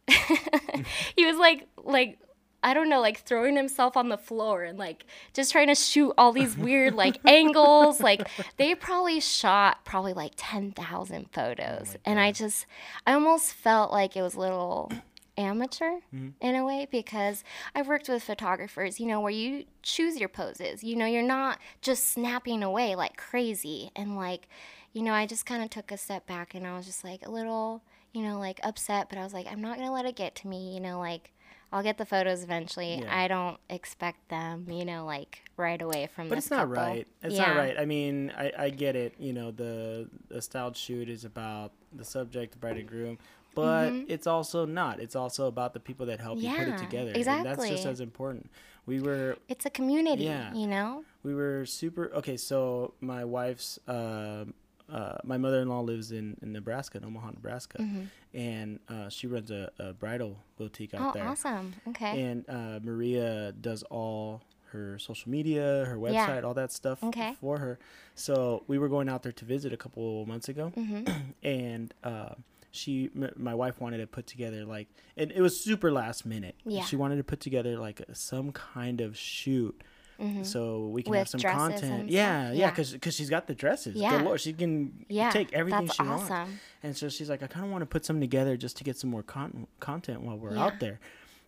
<laughs> he was like, like I don't know, like throwing himself on the floor and like just trying to shoot all these weird like <laughs> angles. Like they probably shot probably like 10,000 photos. Oh and I just, I almost felt like it was a little amateur mm-hmm. in a way because I've worked with photographers, you know, where you choose your poses. You know, you're not just snapping away like crazy. And like, you know, I just kind of took a step back and I was just like a little, you know, like upset, but I was like, I'm not going to let it get to me, you know, like I'll get the photos eventually. Yeah. I don't expect them, you know, like right away from. The But it's not couple. right. It's yeah. not right. I mean, I, I get it. You know, the the styled shoot is about the subject, the bride and groom, but mm-hmm. it's also not. It's also about the people that help yeah, you put it together. Exactly. And that's just as important. We were. It's a community. Yeah. You know. We were super. Okay, so my wife's. Uh, uh, my mother-in-law lives in, in Nebraska, in Omaha, Nebraska, mm-hmm. and uh, she runs a, a, bridal boutique out oh, there. awesome! Okay. And uh, Maria does all her social media, her website, yeah. all that stuff okay. for her. So we were going out there to visit a couple months ago, mm-hmm. <clears throat> and uh, she, m- my wife, wanted to put together like, and it was super last minute. Yeah. She wanted to put together like some kind of shoot Mm-hmm. So we can With have some content. Yeah, yeah, because yeah. she's got the dresses. Yeah. Lord, she can yeah, take everything she awesome. wants. And so she's like, I kind of want to put some together just to get some more con- content while we're yeah. out there.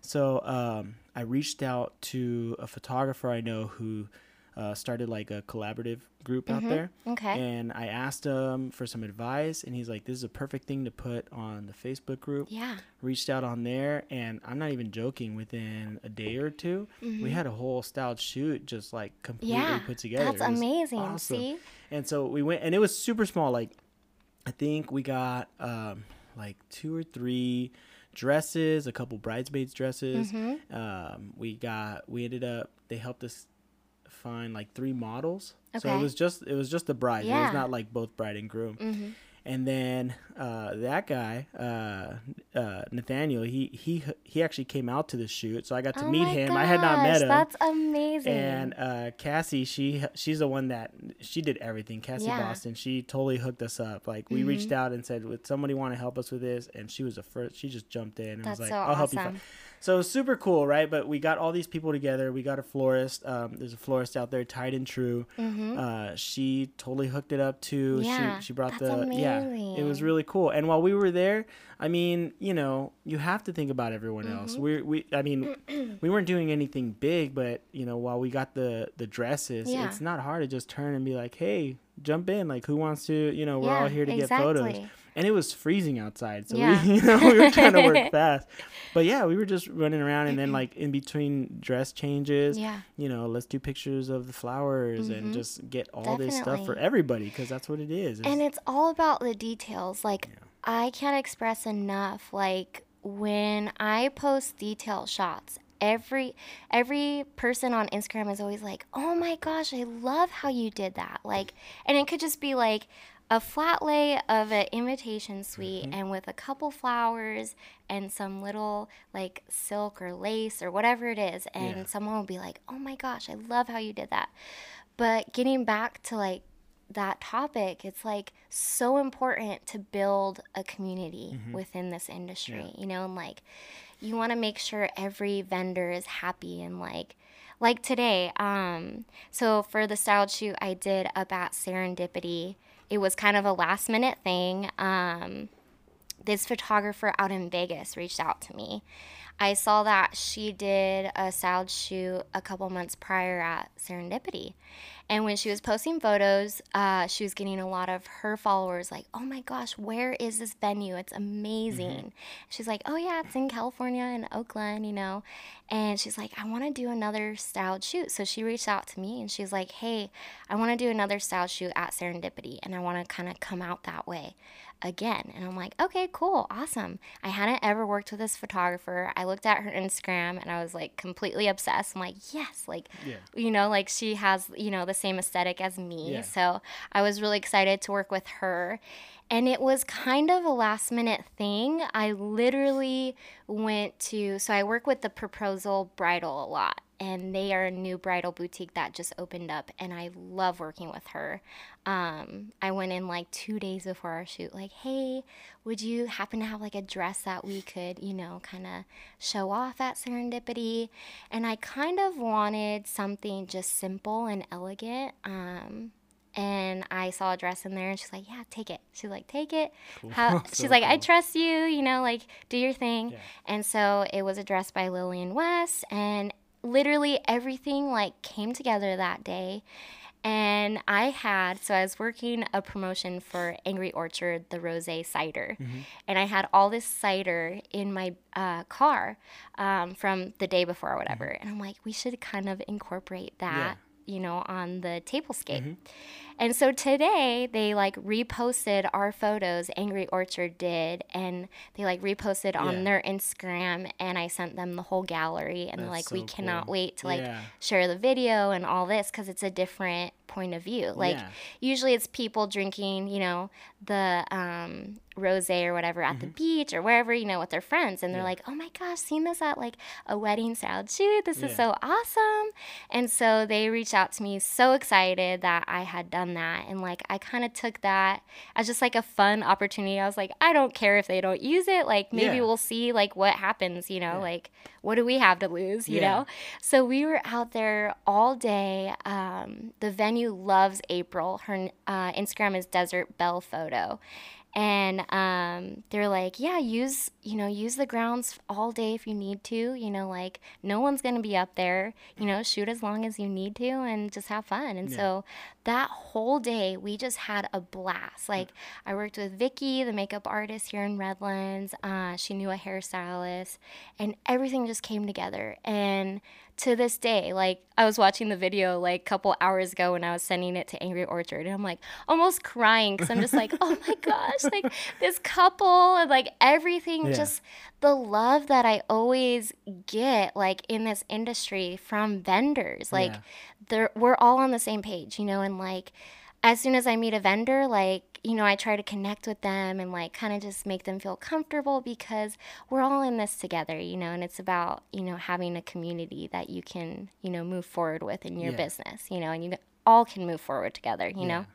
So um, I reached out to a photographer I know who uh, started like a collaborative group mm-hmm. out there. Okay. And I asked him for some advice, and he's like, "This is a perfect thing to put on the Facebook group." Yeah. Reached out on there, and I'm not even joking. Within a day or 2 mm-hmm. we had a whole styled shoot just like completely yeah, put together. That's amazing. Awesome. See. And so we went, and it was super small. Like, I think we got um, like two or three dresses, a couple bridesmaids dresses. Mm-hmm. Um, we got, we ended up, they helped us find like three models. Okay. So it was just it was just the bride. Yeah. It was not like both bride and groom. Mm-hmm. And then uh, that guy, uh, uh, Nathaniel, he he he actually came out to the shoot, so I got to oh meet him. Gosh, I had not met him. That's amazing. And uh, Cassie, she she's the one that she did everything. Cassie yeah. Boston, she totally hooked us up. Like we mm-hmm. reached out and said, "Would somebody want to help us with this?" And she was the first. She just jumped in and That's was like, so "I'll awesome. help you." So super cool, right? But we got all these people together. We got a florist. Um, there's a florist out there, Tied and True. Mm-hmm. Uh, she totally hooked it up too. Yeah, she she brought the amazing. yeah. It was really cool. And while we were there, I mean, you know, you have to think about everyone mm-hmm. else. We we I mean, <clears throat> we weren't doing anything big, but you know, while we got the the dresses, yeah. it's not hard to just turn and be like, hey, jump in. Like, who wants to? You know, we're yeah, all here to exactly. get photos and it was freezing outside, so yeah. we, <laughs> you know, we were trying to work <laughs> fast. But yeah, we were just running around, and then <clears throat> like in between dress changes, yeah, you know, let's do pictures of the flowers mm-hmm. and just get all Definitely. this stuff for everybody because that's what it is. It's, and it's all about the details. Like yeah. I can't express enough. Like when I post detail shots every every person on Instagram is always like, "Oh my gosh, I love how you did that." Like and it could just be like a flat lay of an invitation suite mm-hmm. and with a couple flowers and some little like silk or lace or whatever it is and yeah. someone will be like oh my gosh i love how you did that but getting back to like that topic it's like so important to build a community mm-hmm. within this industry yeah. you know and like you want to make sure every vendor is happy and like like today um so for the style shoot i did up at serendipity it was kind of a last minute thing. Um, this photographer out in Vegas reached out to me. I saw that she did a styled shoot a couple months prior at Serendipity. And when she was posting photos, uh, she was getting a lot of her followers like, oh my gosh, where is this venue? It's amazing. Mm-hmm. She's like, oh yeah, it's in California in Oak Glen, you know. And she's like, I want to do another styled shoot. So she reached out to me and she's like, hey, I want to do another styled shoot at Serendipity and I want to kind of come out that way again. And I'm like, okay, cool, awesome. I hadn't ever worked with this photographer. I looked at her Instagram and I was like completely obsessed. I'm like, yes, like, yeah. you know, like she has, you know, the same aesthetic as me. Yeah. So I was really excited to work with her. And it was kind of a last minute thing. I literally went to, so I work with the proposal bridal a lot and they are a new bridal boutique that just opened up and i love working with her um, i went in like two days before our shoot like hey would you happen to have like a dress that we could you know kind of show off at serendipity and i kind of wanted something just simple and elegant um, and I saw a dress in there, and she's like, "Yeah, take it." She's like, "Take it." Cool. How, <laughs> so she's like, cool. "I trust you," you know, like do your thing. Yeah. And so it was a dress by Lillian West, and literally everything like came together that day and I had so I was working a promotion for Angry Orchard, the rosé cider, mm-hmm. and I had all this cider in my uh, car um, from the day before or whatever, mm-hmm. and I'm like, we should kind of incorporate that, yeah. You know, on the tablescape. Mm-hmm. And so today they like reposted our photos, Angry Orchard did, and they like reposted on yeah. their Instagram and I sent them the whole gallery and That's like so we cannot cool. wait to like yeah. share the video and all this cuz it's a different point of view. Like yeah. usually it's people drinking, you know, the um, rose or whatever at mm-hmm. the beach or wherever, you know, with their friends, and they're yeah. like, "Oh my gosh, seen this at like a wedding style shoot. This yeah. is so awesome!" And so they reached out to me, so excited that I had done that, and like I kind of took that as just like a fun opportunity. I was like, I don't care if they don't use it. Like maybe we'll see like what happens. You know, like what do we have to lose? You know. So we were out there all day. Um, the venue loves April. Her uh, Instagram is Desert Belle Photo, and um, they're like, yeah, use you know use the grounds all day if you need to. You know, like no one's gonna be up there. You know, shoot as long as you need to and just have fun. And yeah. so that whole day we just had a blast. Like I worked with Vicky, the makeup artist here in Redlands. Uh, she knew a hairstylist, and everything just came together. And to this day, like I was watching the video like a couple hours ago when I was sending it to Angry Orchard, and I'm like almost crying because I'm just like, <laughs> oh my gosh, like this couple and like everything, yeah. just the love that I always get like in this industry from vendors, like yeah. they're we're all on the same page, you know, and like as soon as I meet a vendor, like, you know, I try to connect with them and like kind of just make them feel comfortable because we're all in this together, you know, and it's about, you know, having a community that you can, you know, move forward with in your yeah. business, you know, and you all can move forward together, you yeah. know?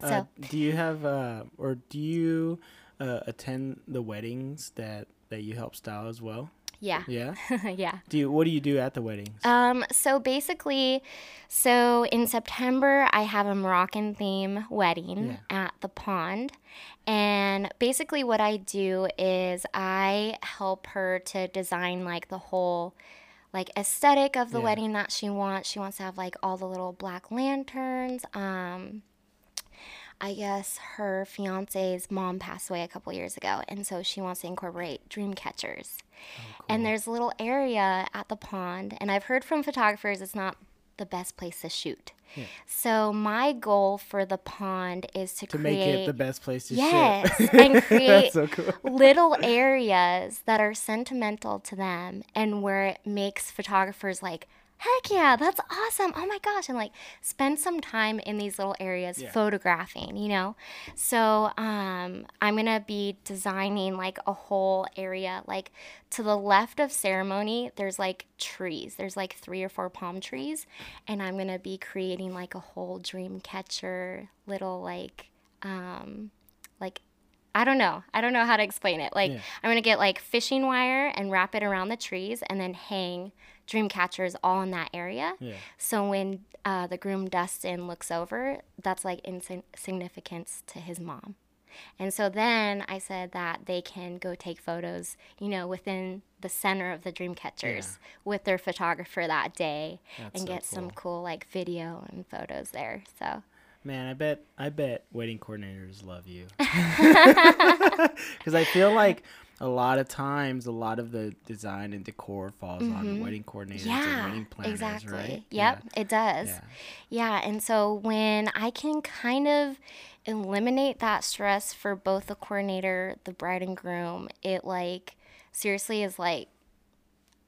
Uh, so, do you have, uh, or do you uh, attend the weddings that, that you help style as well? Yeah. Yeah. <laughs> yeah. Do you, what do you do at the weddings? Um, so basically, so in September I have a Moroccan theme wedding yeah. at the pond, and basically what I do is I help her to design like the whole like aesthetic of the yeah. wedding that she wants. She wants to have like all the little black lanterns. Um, I guess her fiance's mom passed away a couple years ago, and so she wants to incorporate dream catchers. Oh, cool. And there's a little area at the pond, and I've heard from photographers it's not the best place to shoot. Yeah. So my goal for the pond is to, to create make it the best place to shoot. yes, shoot. and <laughs> create so cool. little areas that are sentimental to them and where it makes photographers like heck yeah, that's awesome. Oh my gosh. And like spend some time in these little areas yeah. photographing, you know? So um, I'm going to be designing like a whole area. Like to the left of ceremony, there's like trees. There's like three or four palm trees. And I'm going to be creating like a whole dream catcher little like, um, like I don't know. I don't know how to explain it. Like, yeah. I'm going to get like fishing wire and wrap it around the trees and then hang dream catchers all in that area. Yeah. So when uh, the groom Dustin looks over, that's like insignificance to his mom. And so then I said that they can go take photos, you know, within the center of the dream catchers yeah. with their photographer that day That's and so get cool. some cool like video and photos there. So Man, I bet I bet wedding coordinators love you. <laughs> <laughs> Cuz I feel like a lot of times a lot of the design and decor falls mm-hmm. on wedding coordinators yeah, and wedding planners, exactly. right? Yep, yeah. it does. Yeah. yeah, and so when I can kind of eliminate that stress for both the coordinator, the bride and groom, it like seriously is like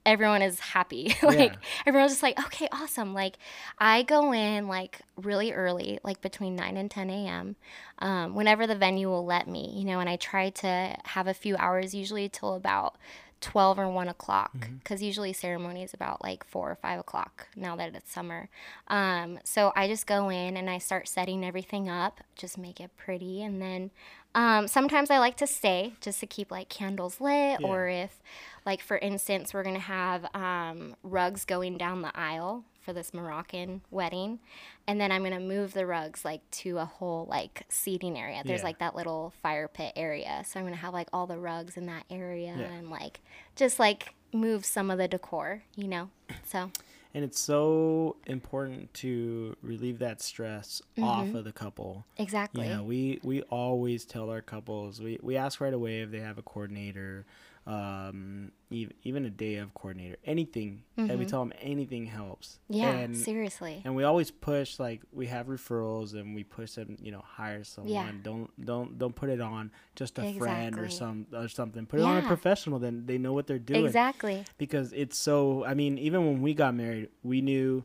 everyone is happy. <laughs> like yeah. everyone's just like, okay, awesome. Like I go in like really early, like between 9 and 10 a.m. Um, whenever the venue will let me, you know, and I try to have a few hours usually till about 12 or 1 o'clock because mm-hmm. usually ceremony is about like 4 or 5 o'clock now that it's summer um, so i just go in and i start setting everything up just make it pretty and then um, sometimes i like to stay just to keep like candles lit yeah. or if like for instance we're gonna have um, rugs going down the aisle for this Moroccan wedding. And then I'm gonna move the rugs like to a whole like seating area. There's yeah. like that little fire pit area. So I'm gonna have like all the rugs in that area yeah. and like just like move some of the decor, you know? So and it's so important to relieve that stress mm-hmm. off of the couple. Exactly. You know, we we always tell our couples we, we ask right away if they have a coordinator um, even even a day of coordinator, anything. Mm-hmm. And we tell them anything helps. Yeah, and, seriously. And we always push like we have referrals and we push them, you know, hire someone. Yeah. Don't don't don't put it on just a exactly. friend or some or something. Put it yeah. on a professional. Then they know what they're doing. Exactly. Because it's so. I mean, even when we got married, we knew,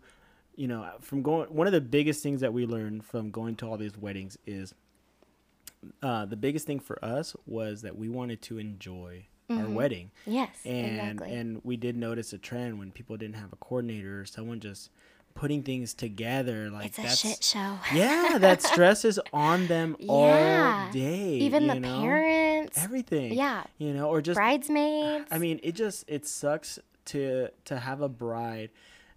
you know, from going. One of the biggest things that we learned from going to all these weddings is. Uh, the biggest thing for us was that we wanted to enjoy mm-hmm. our wedding. Yes, and exactly. and we did notice a trend when people didn't have a coordinator or someone just putting things together like it's a that's, shit show. <laughs> yeah, that stress is on them yeah. all day. Even the know? parents, everything. Yeah, you know, or just bridesmaids. I mean, it just it sucks to to have a bride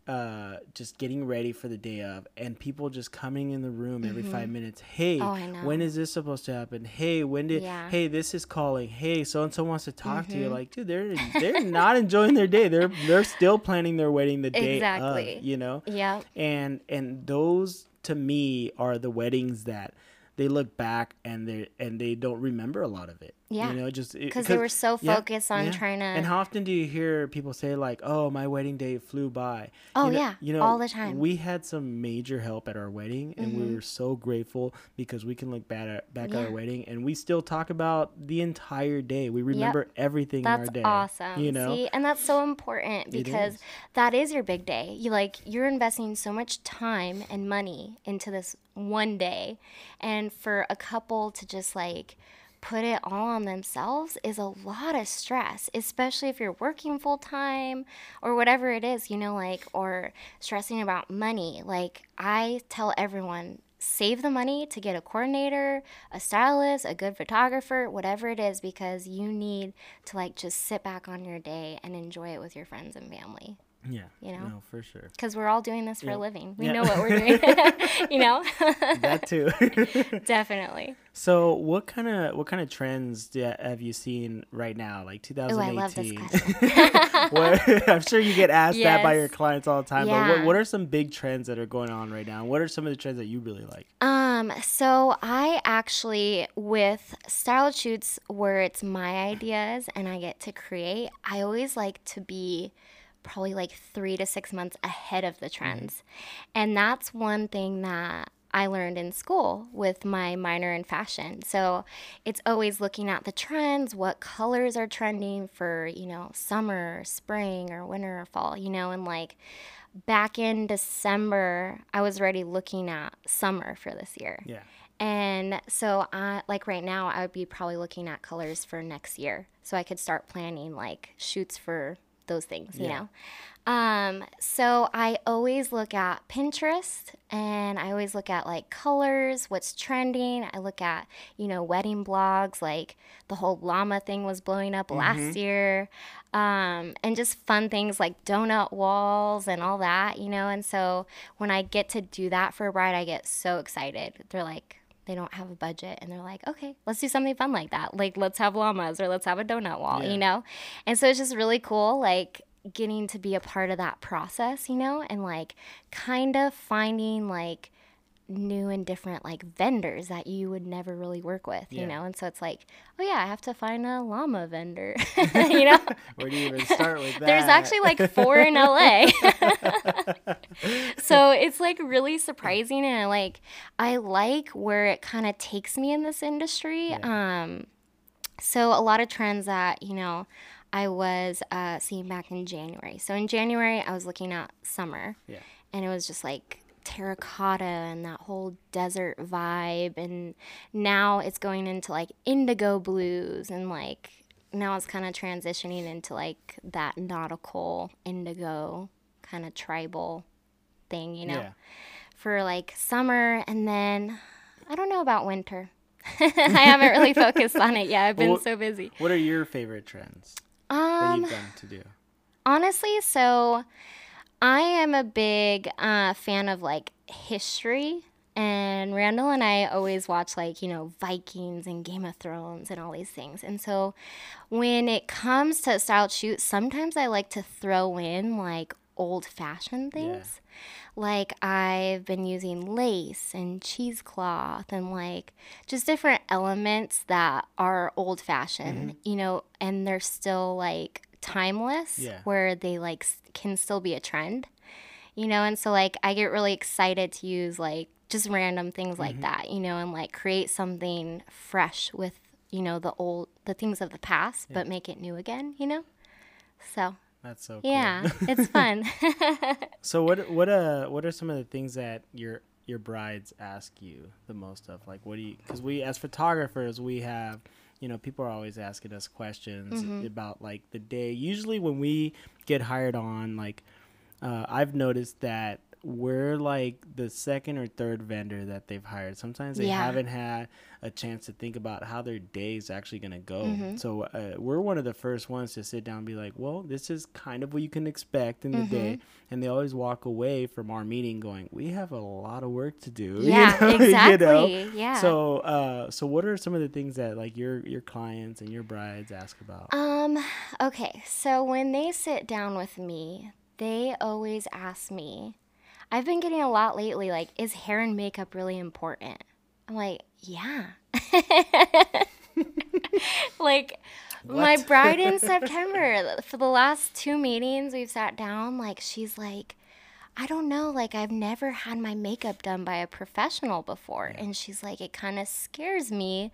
uh, just getting ready for the day of, and people just coming in the room every mm-hmm. five minutes. Hey, oh, when is this supposed to happen? Hey, when did? Yeah. Hey, this is calling. Hey, so and so wants to talk mm-hmm. to you. Mm-hmm. Like, dude, they're they're not enjoying their day. They're they're still planning their wedding the day exactly. Of, you know. Yeah. And and those to me are the weddings that they look back and they and they don't remember a lot of it. Yeah, you know, just because they were so focused yeah, on yeah. trying to. And how often do you hear people say like, "Oh, my wedding day flew by"? Oh you know, yeah, you know, all the time. We had some major help at our wedding, and mm-hmm. we were so grateful because we can look back at back yeah. at our wedding, and we still talk about the entire day. We remember yep. everything that's in our day. awesome. You know, See, and that's so important because is. that is your big day. You like you're investing so much time and money into this one day, and for a couple to just like put it all on themselves is a lot of stress, especially if you're working full time or whatever it is, you know, like, or stressing about money. Like, I tell everyone, save the money to get a coordinator, a stylist, a good photographer, whatever it is, because you need to like just sit back on your day and enjoy it with your friends and family. Yeah. You know? No, for sure. Because we're all doing this for yep. a living. We know what we're <laughs> doing. <laughs> you know? that too. <laughs> Definitely. So what kind of what kind of trends do, have you seen right now? Like 2018. Ooh, I love this question. what, I'm sure you get asked yes. that by your clients all the time. Yeah. But what, what are some big trends that are going on right now? What are some of the trends that you really like? Um, so I actually with style shoots where it's my ideas and I get to create, I always like to be probably like three to six months ahead of the mm-hmm. trends. And that's one thing that I learned in school with my minor in fashion. So it's always looking at the trends, what colors are trending for, you know, summer, spring, or winter or fall, you know, and like back in December, I was already looking at summer for this year. Yeah. And so, I, like right now, I would be probably looking at colors for next year. So I could start planning like shoots for those things, you yeah. know. Um, so I always look at Pinterest and I always look at like colors, what's trending. I look at, you know, wedding blogs, like the whole llama thing was blowing up mm-hmm. last year. Um, and just fun things like donut walls and all that, you know. And so when I get to do that for a bride, I get so excited. They're like, they don't have a budget and they're like, okay, let's do something fun like that. Like, let's have llamas or let's have a donut wall, yeah. you know? And so it's just really cool. Like, getting to be a part of that process, you know, and like kind of finding like new and different like vendors that you would never really work with, yeah. you know? And so it's like, oh yeah, I have to find a llama vendor, <laughs> <laughs> you know? Where do you even start with <laughs> that? There's actually like four in LA. so it's like really surprising and like I like where it kind of takes me in this industry. Yeah. Um so a lot of trends that, you know, I was uh, seeing back in January. So in January, I was looking at summer. Yeah. And it was just like terracotta and that whole desert vibe. And now it's going into like indigo blues and like now it's kind of transitioning into like that nautical indigo kind of tribal thing, you know, yeah. for like summer. And then I don't know about winter. <laughs> I haven't really <laughs> focused on it yet. I've been well, so busy. What are your favorite trends? um, that you've done to do? Honestly, so I am a big uh, fan of like history. And Randall and I always watch like, you know, Vikings and Game of Thrones and all these things. And so when it comes to style shoots, sometimes I like to throw in like old fashioned things. Yeah. Like I've been using lace and cheesecloth and like just different elements that are old fashioned, mm-hmm. you know, and they're still like timeless yeah. where they like can still be a trend. You know, and so like I get really excited to use like just random things mm-hmm. like that, you know, and like create something fresh with, you know, the old the things of the past, yeah. but make it new again, you know? So that's so cool. Yeah, <laughs> it's fun. <laughs> so what what uh what are some of the things that your your brides ask you the most of? Like what do you cuz we as photographers we have you know people are always asking us questions mm-hmm. about like the day. Usually when we get hired on like uh, I've noticed that we're like the second or third vendor that they've hired. Sometimes they yeah. haven't had a chance to think about how their day is actually going to go. Mm-hmm. So uh, we're one of the first ones to sit down and be like, well, this is kind of what you can expect in the mm-hmm. day. And they always walk away from our meeting going, we have a lot of work to do. <laughs> Yeah, <laughs> you know? exactly. you know? Yeah. So, uh, so what are some of the things that like your, your clients and your brides ask about? Um, okay. So when they sit down with me, they always ask me, I've been getting a lot lately like, is hair and makeup really important? I'm like, yeah. <laughs> like, what? my bride in <laughs> September, for the last two meetings we've sat down, like, she's like, I don't know, like, I've never had my makeup done by a professional before. And she's like, it kind of scares me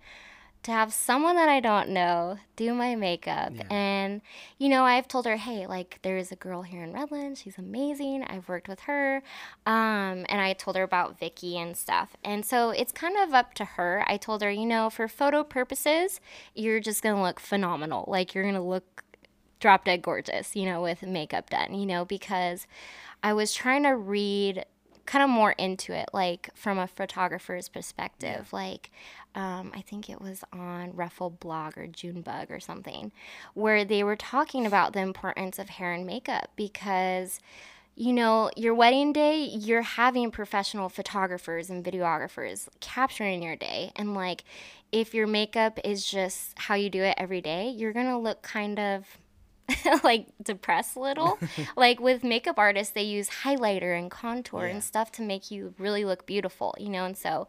to have someone that I don't know do my makeup. Yeah. And, you know, I've told her, hey, like, there's a girl here in Redlands. She's amazing. I've worked with her. Um, and I told her about Vicky and stuff. And so it's kind of up to her. I told her, you know, for photo purposes, you're just going to look phenomenal. Like, you're going to look drop dead gorgeous, you know, with makeup done, you know, because I was trying to read kind of more into it, like from a photographer's perspective. Yeah. Like, um, I think it was on Ruffle Blog or Junebug or something, where they were talking about the importance of hair and makeup because, you know, your wedding day, you're having professional photographers and videographers capturing your day. And, like, if your makeup is just how you do it every day, you're going to look kind of <laughs> like depressed a little. <laughs> like with makeup artists, they use highlighter and contour yeah. and stuff to make you really look beautiful, you know? And so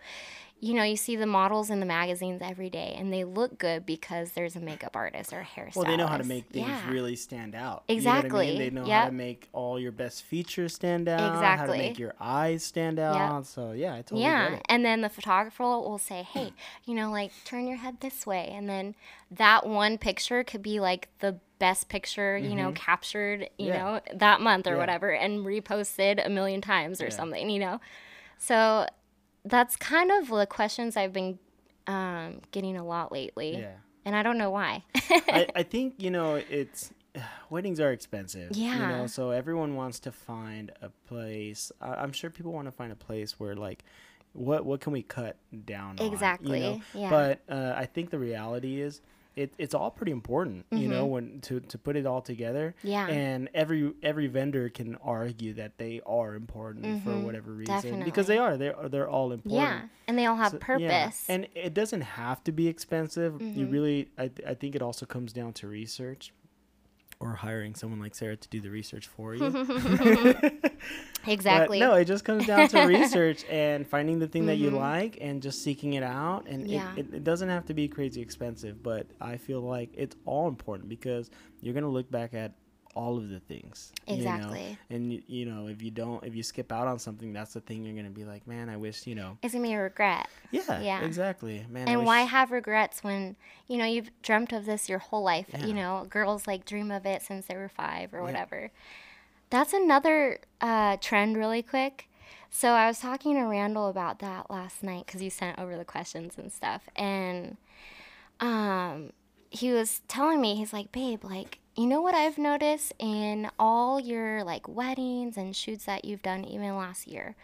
you know, you see the models in the magazines every day and they look good because there's a makeup artist or a hairstylist. Well, they know how to make things yeah. really stand out. Exactly. You know I mean? They know yep. how to make all your best features stand out. Exactly. How to make your eyes stand out. Yep. So, yeah, I totally Yeah. And then the photographer will say, hey, you know, like turn your head this way. And then that one picture could be like the best picture, you mm-hmm. know, captured, you yeah. know, that month or yeah. whatever and reposted a million times or something, you know. So that's kind of the questions I've been um, getting a lot lately. Yeah. And I don't know why. I, <laughs> I think, you know, it's <sighs> weddings are expensive. Yeah. You know, so everyone wants to find a place. I, I'm sure people want to find a place where like what what can we cut down on, Exactly, you know? yeah. But uh, I think the reality is it, it's all pretty important, you know, Mm-hmm. when to, to put it all together. Yeah. And every every vendor can argue that they are important for whatever reason because they are. They're they're all important. Mm-hmm. Yeah, and they all have So- purpose. yeah. And it doesn't have to be expensive. Mm-hmm. You really, I, th- I think it also comes down to research or hiring someone like Sarah to do the research for you. <laughs> exactly. But no, it just comes down to <laughs> research and finding the thing that you like and just seeking it out. And Mm-hmm. Yeah. it, it, it doesn't have to be crazy expensive, but I feel like it's all important because you're going to look back at all of the things. you know? Exactly. And, you, know, if you don't, if you skip out on something, that's the thing you're going to be like, man, I wish, you know. it's gonna be a regret. Yeah, Yeah. exactly. Man, And wish- why have regrets when you know you've dreamt of this your whole life? Yeah. You know, girls like dream of it since they were five or whatever. That's another uh, trend, really quick. So I was talking to Randall about that last night because you sent over the questions and stuff, and um, he was telling me he's like, babe, like you know what I've noticed in all your like weddings and shoots that you've done even last year,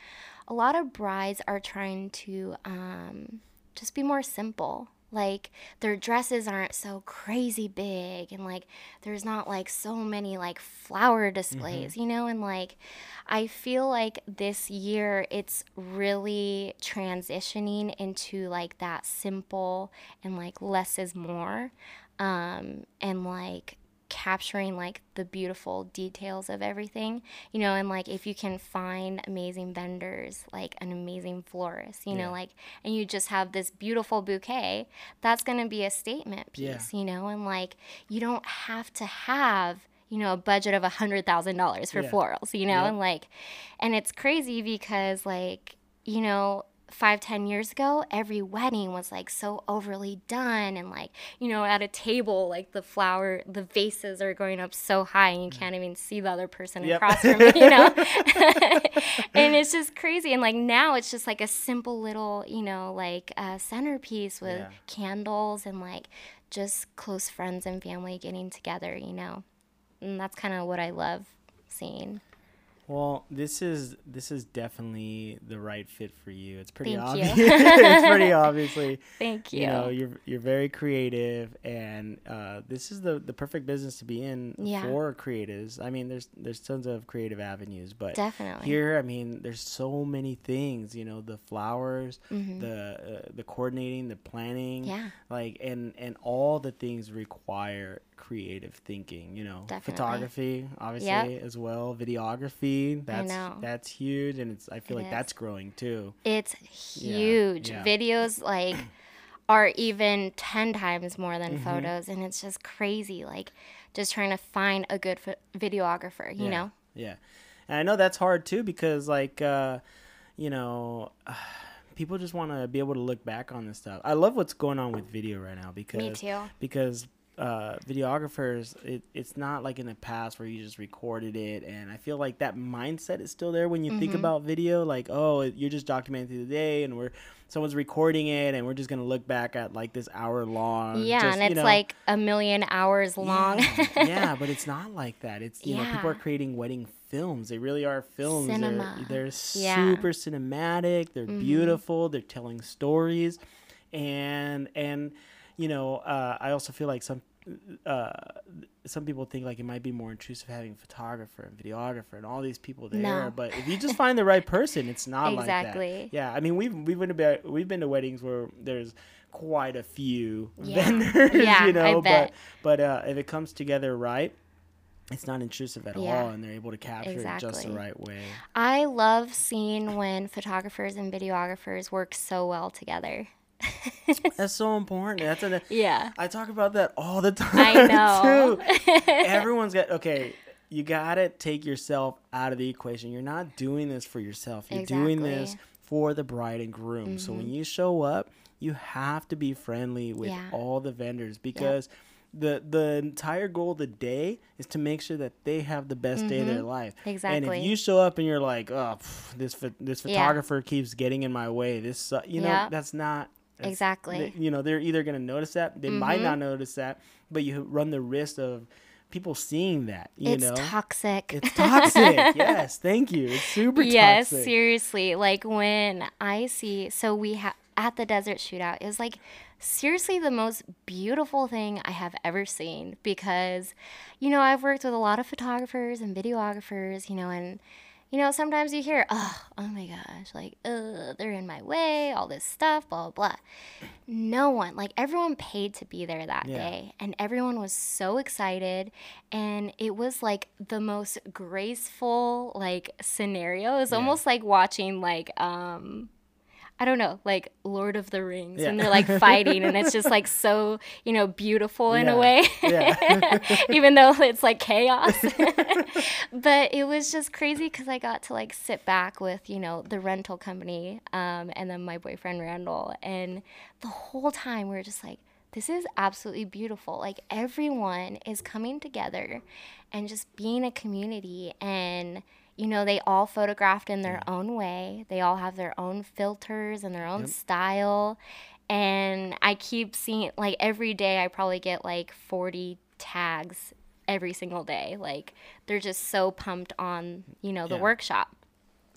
a lot of brides are trying to um, just be more simple. Like their dresses aren't so crazy big and like there's not like so many like flower displays, you know, and like I feel like this year it's really transitioning into like that simple and like less is more um and like capturing like the beautiful details of everything you know and like if you can find amazing vendors like an amazing florist you Yeah. know like and you just have this beautiful bouquet that's going to be a statement Yeah. piece you know and like you don't have to have you know a budget of a hundred thousand dollars for Yeah. florals you know and like and it's crazy because like you know five ten years ago every wedding was like so overly done and like you know at a table like the flower the vases are going up so high and you can't even see the other person Yep. across from you you know <laughs> <laughs> and it's just crazy and like now it's just like a simple little you know like uh, centerpiece with Yeah. candles and like just close friends and family getting together you know and that's kind of what i love seeing Well, this is this is definitely the right fit for you. It's pretty Thank obvious. <laughs> it's pretty <laughs> obviously. thank you, You know, you're you're very creative, and uh, this is the the perfect business to be in Yeah. for creatives. I mean, there's there's tons of creative avenues, but Definitely. here, I mean, there's so many things. You know, the flowers, Mm-hmm. the uh, the coordinating, the planning, Yeah. like and and all the things require creative thinking. You know, Definitely. photography, obviously, as well, videography. That's that's huge, and it's I feel It like is. that's growing too. It's huge. yeah. Videos like <coughs> are even 10 times more than Mm-hmm. photos and it's just crazy like just trying to find a good videographer, you yeah. know. Yeah. And I know that's hard too because like uh you know <sighs> people just want to be able to look back on this stuff. I love what's going on with video right now because too. because uh videographers it, it's not like in the past where you just recorded it and I feel like that mindset is still there when you Mm-hmm. think about video like oh you're just documenting the day and we're someone's recording it and we're just going to look back at like this hour long Yeah, just, and you it's know, like a million hours long. yeah, yeah, <laughs> but it's not like that. It's you know people are creating wedding films. They really are films. Cinema. They're, they're Yeah. Mm-hmm. super cinematic. They're beautiful. They're telling stories, and and you know uh, I also feel like some. Uh, some people think like it might be more intrusive having a photographer and videographer and all these people there. No. But if you just find the right person, it's not like Exactly. that. Yeah, I mean we've we've been to we've been to weddings where there's quite a few Yeah. vendors, <laughs> Yeah, you know, I but bet. but uh, if it comes together right, it's not intrusive at Yeah. all, and they're able to capture it just the right way. I love seeing when photographers and videographers work so well together. <laughs> That's so important. That's a, Yeah. I talk about that all the <laughs> time. I know. Too. <laughs> Everyone's got okay. You gotta take yourself out of the equation. You're not doing this for yourself. You're doing this Mm-hmm. for the bride and groom. So when you show up, you have to be friendly with Yeah. all the vendors because the the entire goal of the day is to make sure that they have the best day of their life. Exactly. And Mm-hmm. If you show up and you're like, oh, pff, this this Yeah. photographer keeps getting in my way. This su-" you know Yeah. that's not that's- Exactly. they- you know they're either going to notice that they might Mm-hmm. not notice that but you run the risk of people seeing that. You it's know, toxic. It's toxic. <laughs> yes, thank you. It's super yes, toxic. seriously. Like when I see, so we have at the desert shootout, it was like seriously the most beautiful thing I have ever seen because, you know, I've worked with a lot of photographers and videographers, you know, and you know, sometimes you hear, oh, oh my gosh, like, uh, they're in my way, all this stuff, blah, blah, blah. No one, like, everyone paid to be there that yeah. day, and everyone was so excited. And it was like the most graceful, like, scenario. It was yeah. almost like watching, like, um, I don't know, like Lord of the Rings, yeah. and they're like fighting, and it's just like <laughs> so, you know, beautiful in yeah. a way, yeah. <laughs> even though it's like chaos. <laughs> but it was just crazy because I got to like sit back with, you know, the rental company, um, and then my boyfriend Randall, and the whole time we are just like, this is absolutely beautiful. Like everyone is coming together and just being a community and you know, they all photographed in their own way. They all have their own filters and their own yep. style. And I keep seeing, like, every day I probably get like 40 tags every single day. Like, they're just so pumped on, you know, the yeah. workshop.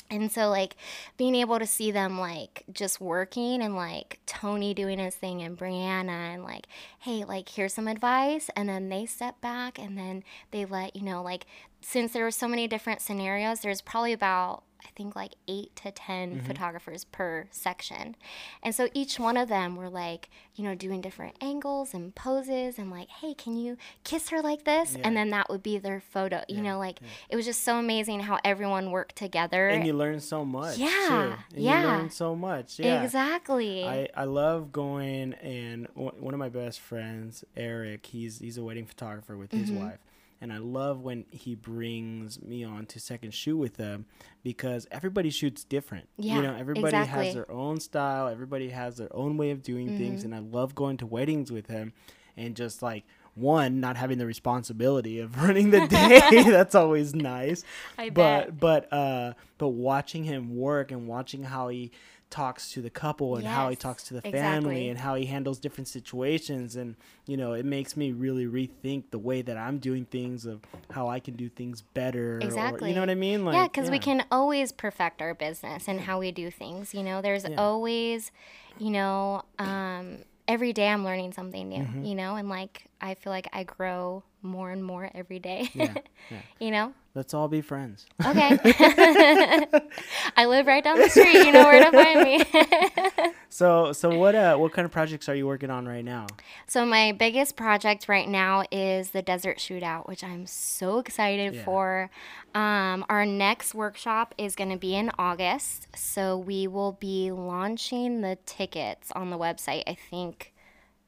And so, like, being able to see them, like, just working and, like, Tony doing his thing and Brianna and, like, hey, like, here's some advice. And then they step back and then they let, you know, like, since there were so many different scenarios, there's probably about I think like eight to 10 mm-hmm. photographers per section. And so each one of them were like, you know, doing different angles and poses and like, hey, can you kiss her like this? Yeah. And then that would be their photo. You know, like yeah. it was just so amazing how everyone worked together. And you learn so much. Yeah. yeah. You learn so much. Yeah. Exactly. I, I love going and one of my best friends, Eric, he's he's a wedding photographer with his mm-hmm. wife and I love when he brings me on to second shoot with them because everybody shoots different. Yeah, you know, everybody exactly. has their own style, everybody has their own way of doing mm-hmm. things, and I love going to weddings with him and just like one not having the responsibility of <laughs> running the day <laughs> that's always nice I but bet. but uh but watching him work and watching how he talks to the couple and yes, how he talks to the family exactly. and how he handles different situations and you know it makes me really rethink the way that i'm doing things of how i can do things better exactly or, you know what i mean like, yeah because yeah. we can always perfect our business and how we do things you know there's yeah. always you know um, every day i'm learning something new mm-hmm. you know and like i feel like i grow more and more every day yeah, <laughs> you know Let's all be friends. Okay. <laughs> <laughs> I live right down the street. You know where to find me. so, so what uh what kind of projects are you working on right now? So my biggest project right now is the Desert Shootout, which I'm so excited yeah. for. Um, our next workshop is going to be in August, so we will be launching the tickets on the website. I think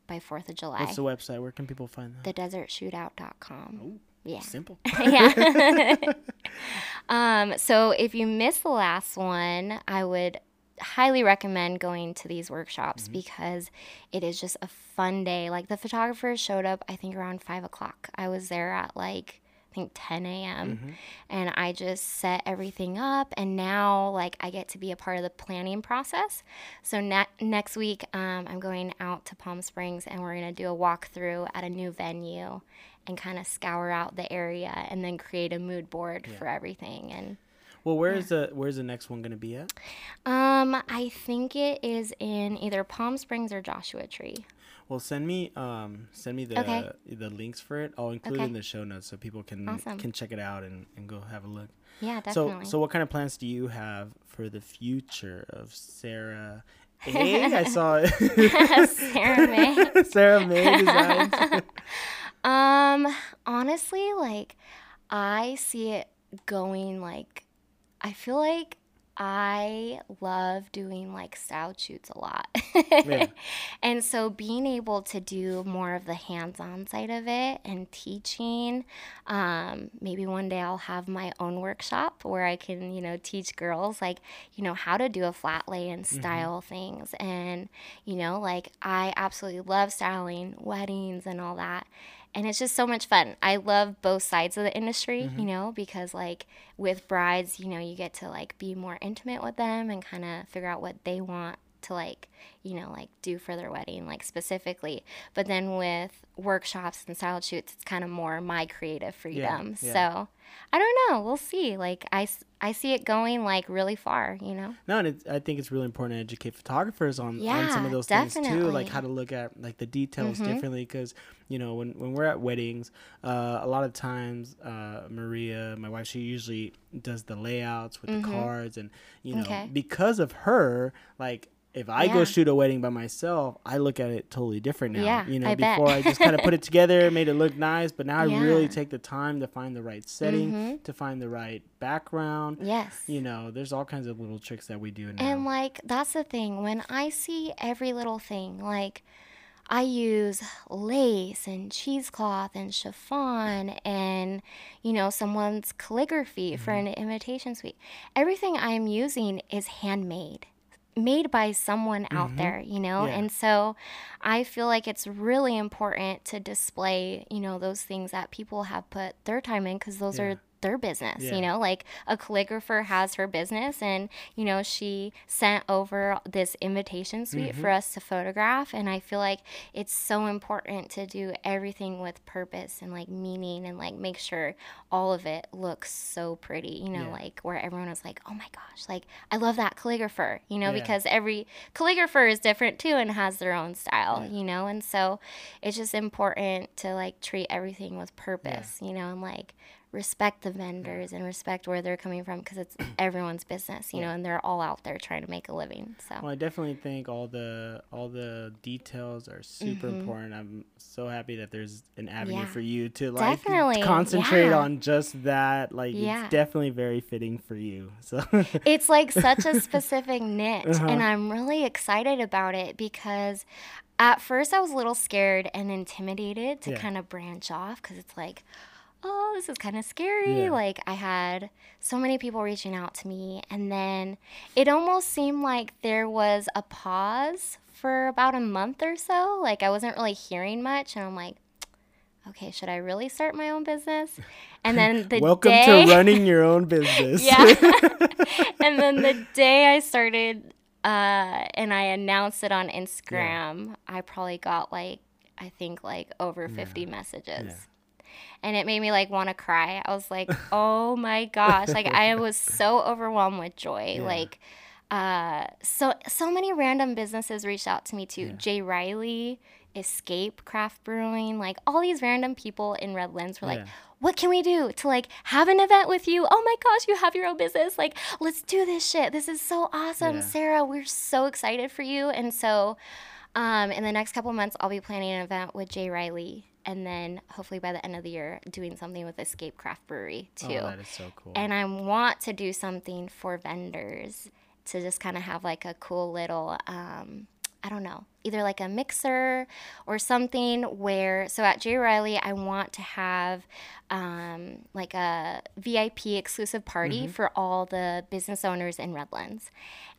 by Fourth of July. What's the website? Where can people find that? TheDesertShootout.com. Ooh. Yeah. Simple. <laughs> yeah. <laughs> um, so if you missed the last one, I would highly recommend going to these workshops mm-hmm. because it is just a fun day. Like the photographers showed up, I think around five o'clock. I was there at like think 10 a.m. Mm-hmm. and I just set everything up. And now, like, I get to be a part of the planning process. So ne- next week, um, I'm going out to Palm Springs and we're gonna do a walkthrough at a new venue and kind of scour out the area and then create a mood board yeah. for everything and well where's yeah. the where's the next one going to be at um i think it is in either palm springs or joshua tree well send me um send me the okay. the links for it i'll include okay. it in the show notes so people can awesome. can check it out and, and go have a look yeah definitely so so what kind of plans do you have for the future of sarah <laughs> Hey, I saw it. <laughs> Sarah May. <laughs> Sarah May designs. Um, honestly, like I see it going like I feel like I love doing like styled shoots a lot. yeah. <laughs> And so being able to do more of the hands on side of it and teaching, um, maybe one day I'll have my own workshop where I can, you know, teach girls like, you know, how to do a flat lay and mm-hmm. style mm-hmm. things. And, you know, like I absolutely love styling weddings and all that and it's just so much fun. I love both sides of the industry, mm-hmm. you know, because like with brides, you know, you get to like be more intimate with them and kind of figure out what they want to like you know like do for their wedding like specifically but then with workshops and styled shoots it's kind of more my creative freedom yeah, yeah. so i don't know we'll see like i i see it going like really far you know no and i think it's really important to educate photographers on, yeah, on some of those definitely. things too like how to look at like the details mm-hmm. differently because you know when, when we're at weddings uh, a lot of times uh, maria my wife she usually does the layouts with mm-hmm. the cards and you know okay. because of her like if I yeah. go shoot a wedding by myself, I look at it totally different now. Yeah, you know, I before I just kind of put it <laughs> together, made it look nice, but now yeah. I really take the time to find the right setting, mm-hmm. to find the right background. Yes. You know, there's all kinds of little tricks that we do now. And like that's the thing when I see every little thing, like I use lace and cheesecloth and chiffon and, you know, someone's calligraphy mm-hmm. for an invitation suite. Everything I'm using is handmade made by someone out mm-hmm. there, you know? Yeah. And so I feel like it's really important to display, you know, those things that people have put their time in because those yeah. are their business, yeah. you know, like a calligrapher has her business and, you know, she sent over this invitation suite mm-hmm. for us to photograph. And I feel like it's so important to do everything with purpose and like meaning and like make sure all of it looks so pretty, you know, yeah. like where everyone was like, oh my gosh, like I love that calligrapher, you know, yeah. because every calligrapher is different too and has their own style, you know, and so it's just important to like treat everything with purpose, you know, and like respect the vendors and respect where they're coming from because it's <clears throat> everyone's business, you know, and they're all out there trying to make a living. So well, I definitely think all the all the details are super mm-hmm. important. I'm so happy that there's an avenue yeah. for you to like definitely. concentrate yeah. on just that. Like it's definitely very fitting for you. So <laughs> it's like such a specific <laughs> niche, uh-huh. and I'm really excited about it because at first I was a little scared and intimidated to kind of branch off because it's like oh, this is kind of scary. Yeah. Like, I had so many people reaching out to me. And then it almost seemed like there was a pause for about a month or so. Like, I wasn't really hearing much. And I'm like, okay, should I really start my own business? And then the welcome day, to running your own business. <laughs> yeah. <laughs> and then the day I started, uh, and I announced it on Instagram, yeah. I probably got like I think like over 50 yeah. messages. Yeah and it made me like want to cry. I was like, "Oh my gosh." Like I <laughs> was so overwhelmed with joy. Yeah. Like uh so so many random businesses reached out to me too. Yeah. Jay Riley, Escape Craft Brewing, like all these random people in Redlands were like, yeah. "What can we do to like have an event with you? Oh my gosh, you have your own business. Like, let's do this shit. This is so awesome, Sarah. We're so excited for you." And so um, in the next couple months, I'll be planning an event with Jay Riley and then hopefully by the end of the year doing something with Escape Craft Brewery oh, too. Oh, that is so cool. And I want to do something for vendors to just kind of have like a cool little um, I don't know, either like a mixer or something where, so at J. Riley, I want to have um, like a VIP exclusive party mm-hmm. for all the business owners in Redlands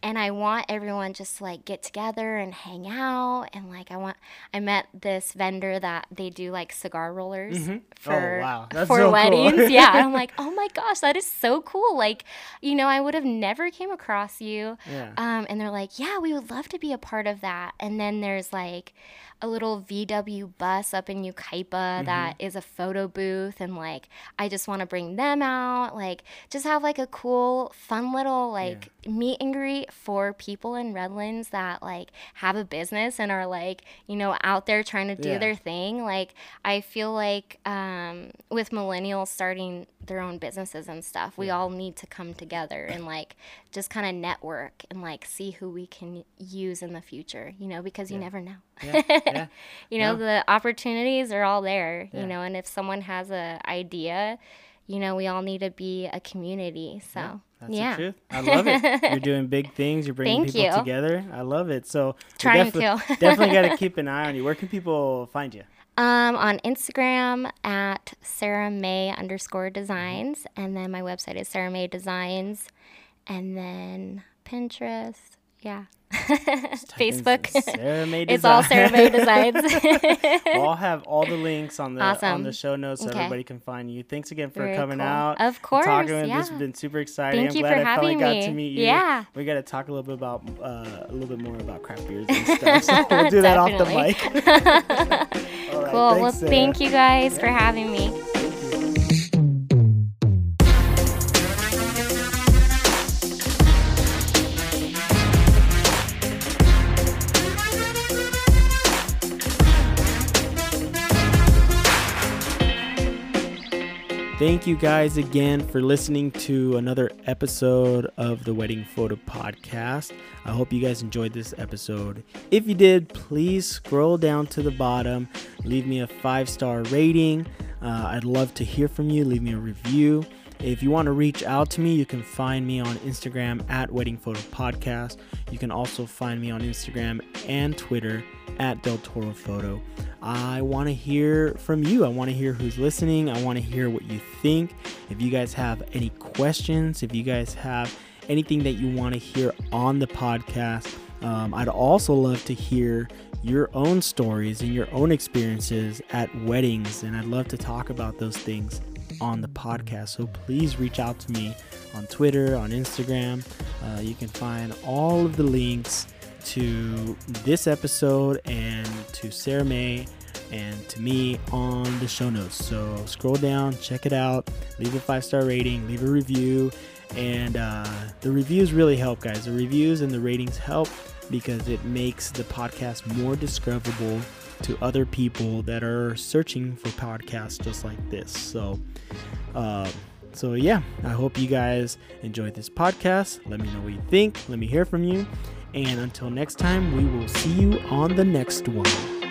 and I want everyone just to like get together and hang out and like I want I met this vendor that they do like cigar rollers mm-hmm. for oh, wow. That's for so weddings. Cool. <laughs> yeah, I'm like, "Oh my gosh, that is so cool." Like, you know, I would have never came across you. Yeah. Um and they're like, "Yeah, we would love to be a part of that." And then there's like a little VW bus up in Yucaipa mm-hmm. that is a photo booth and like I just want to bring them out like just have like a cool fun little like yeah. meet and greet for people in Redlands that like have a business and are like you know out there trying to do yeah. their thing like I feel like um, with millennials starting their own businesses and stuff we all need to come together and like just kind of network and like see who we can use in the future you know because you never know yeah, yeah. <laughs> you know, the opportunities are all there, you know, and if someone has an idea, you know, we all need to be a community. So, that's yeah. the truth. I love it. <laughs> You're doing big things. You're bringing Thank people you. together. I love it. So, trying <laughs> definitely, to. definitely got to keep an eye on you. Where can people find you? Um, on Instagram at Sarah May underscore designs. And then my website is Sarah May Designs. And then Pinterest. Yeah. Facebook. Sarah May it's all Sarah May Designs. <laughs> I'll have all the links on the awesome. on the show notes so okay. everybody can find you. Thanks again for Very coming cool. out. Of course. Talking yeah. This has been super exciting. Thank I'm you glad for I having finally me. got to meet you. Yeah. We got to talk a little bit about uh, a little bit more about craft beers and stuff. So <laughs> we'll do that off the mic. <laughs> cool. Thanks, well, Sarah. thank you guys yeah. for having me. Thank you guys again for listening to another episode of the Wedding Photo Podcast. I hope you guys enjoyed this episode. If you did, please scroll down to the bottom, leave me a five star rating. Uh, I'd love to hear from you. Leave me a review. If you want to reach out to me, you can find me on Instagram at Wedding Photo Podcast. You can also find me on Instagram and Twitter at Del Toro Photo. I want to hear from you. I want to hear who's listening. I want to hear what you think. If you guys have any questions, if you guys have anything that you want to hear on the podcast, um, I'd also love to hear your own stories and your own experiences at weddings. And I'd love to talk about those things on the podcast. So please reach out to me on Twitter, on Instagram. Uh, you can find all of the links to this episode and to Sarah May and to me on the show notes. So scroll down, check it out, leave a five star rating, leave a review. And uh, the reviews really help, guys. The reviews and the ratings help because it makes the podcast more discoverable to other people that are searching for podcasts just like this. So, uh, so yeah, I hope you guys enjoyed this podcast. Let me know what you think. Let me hear from you. And until next time, we will see you on the next one.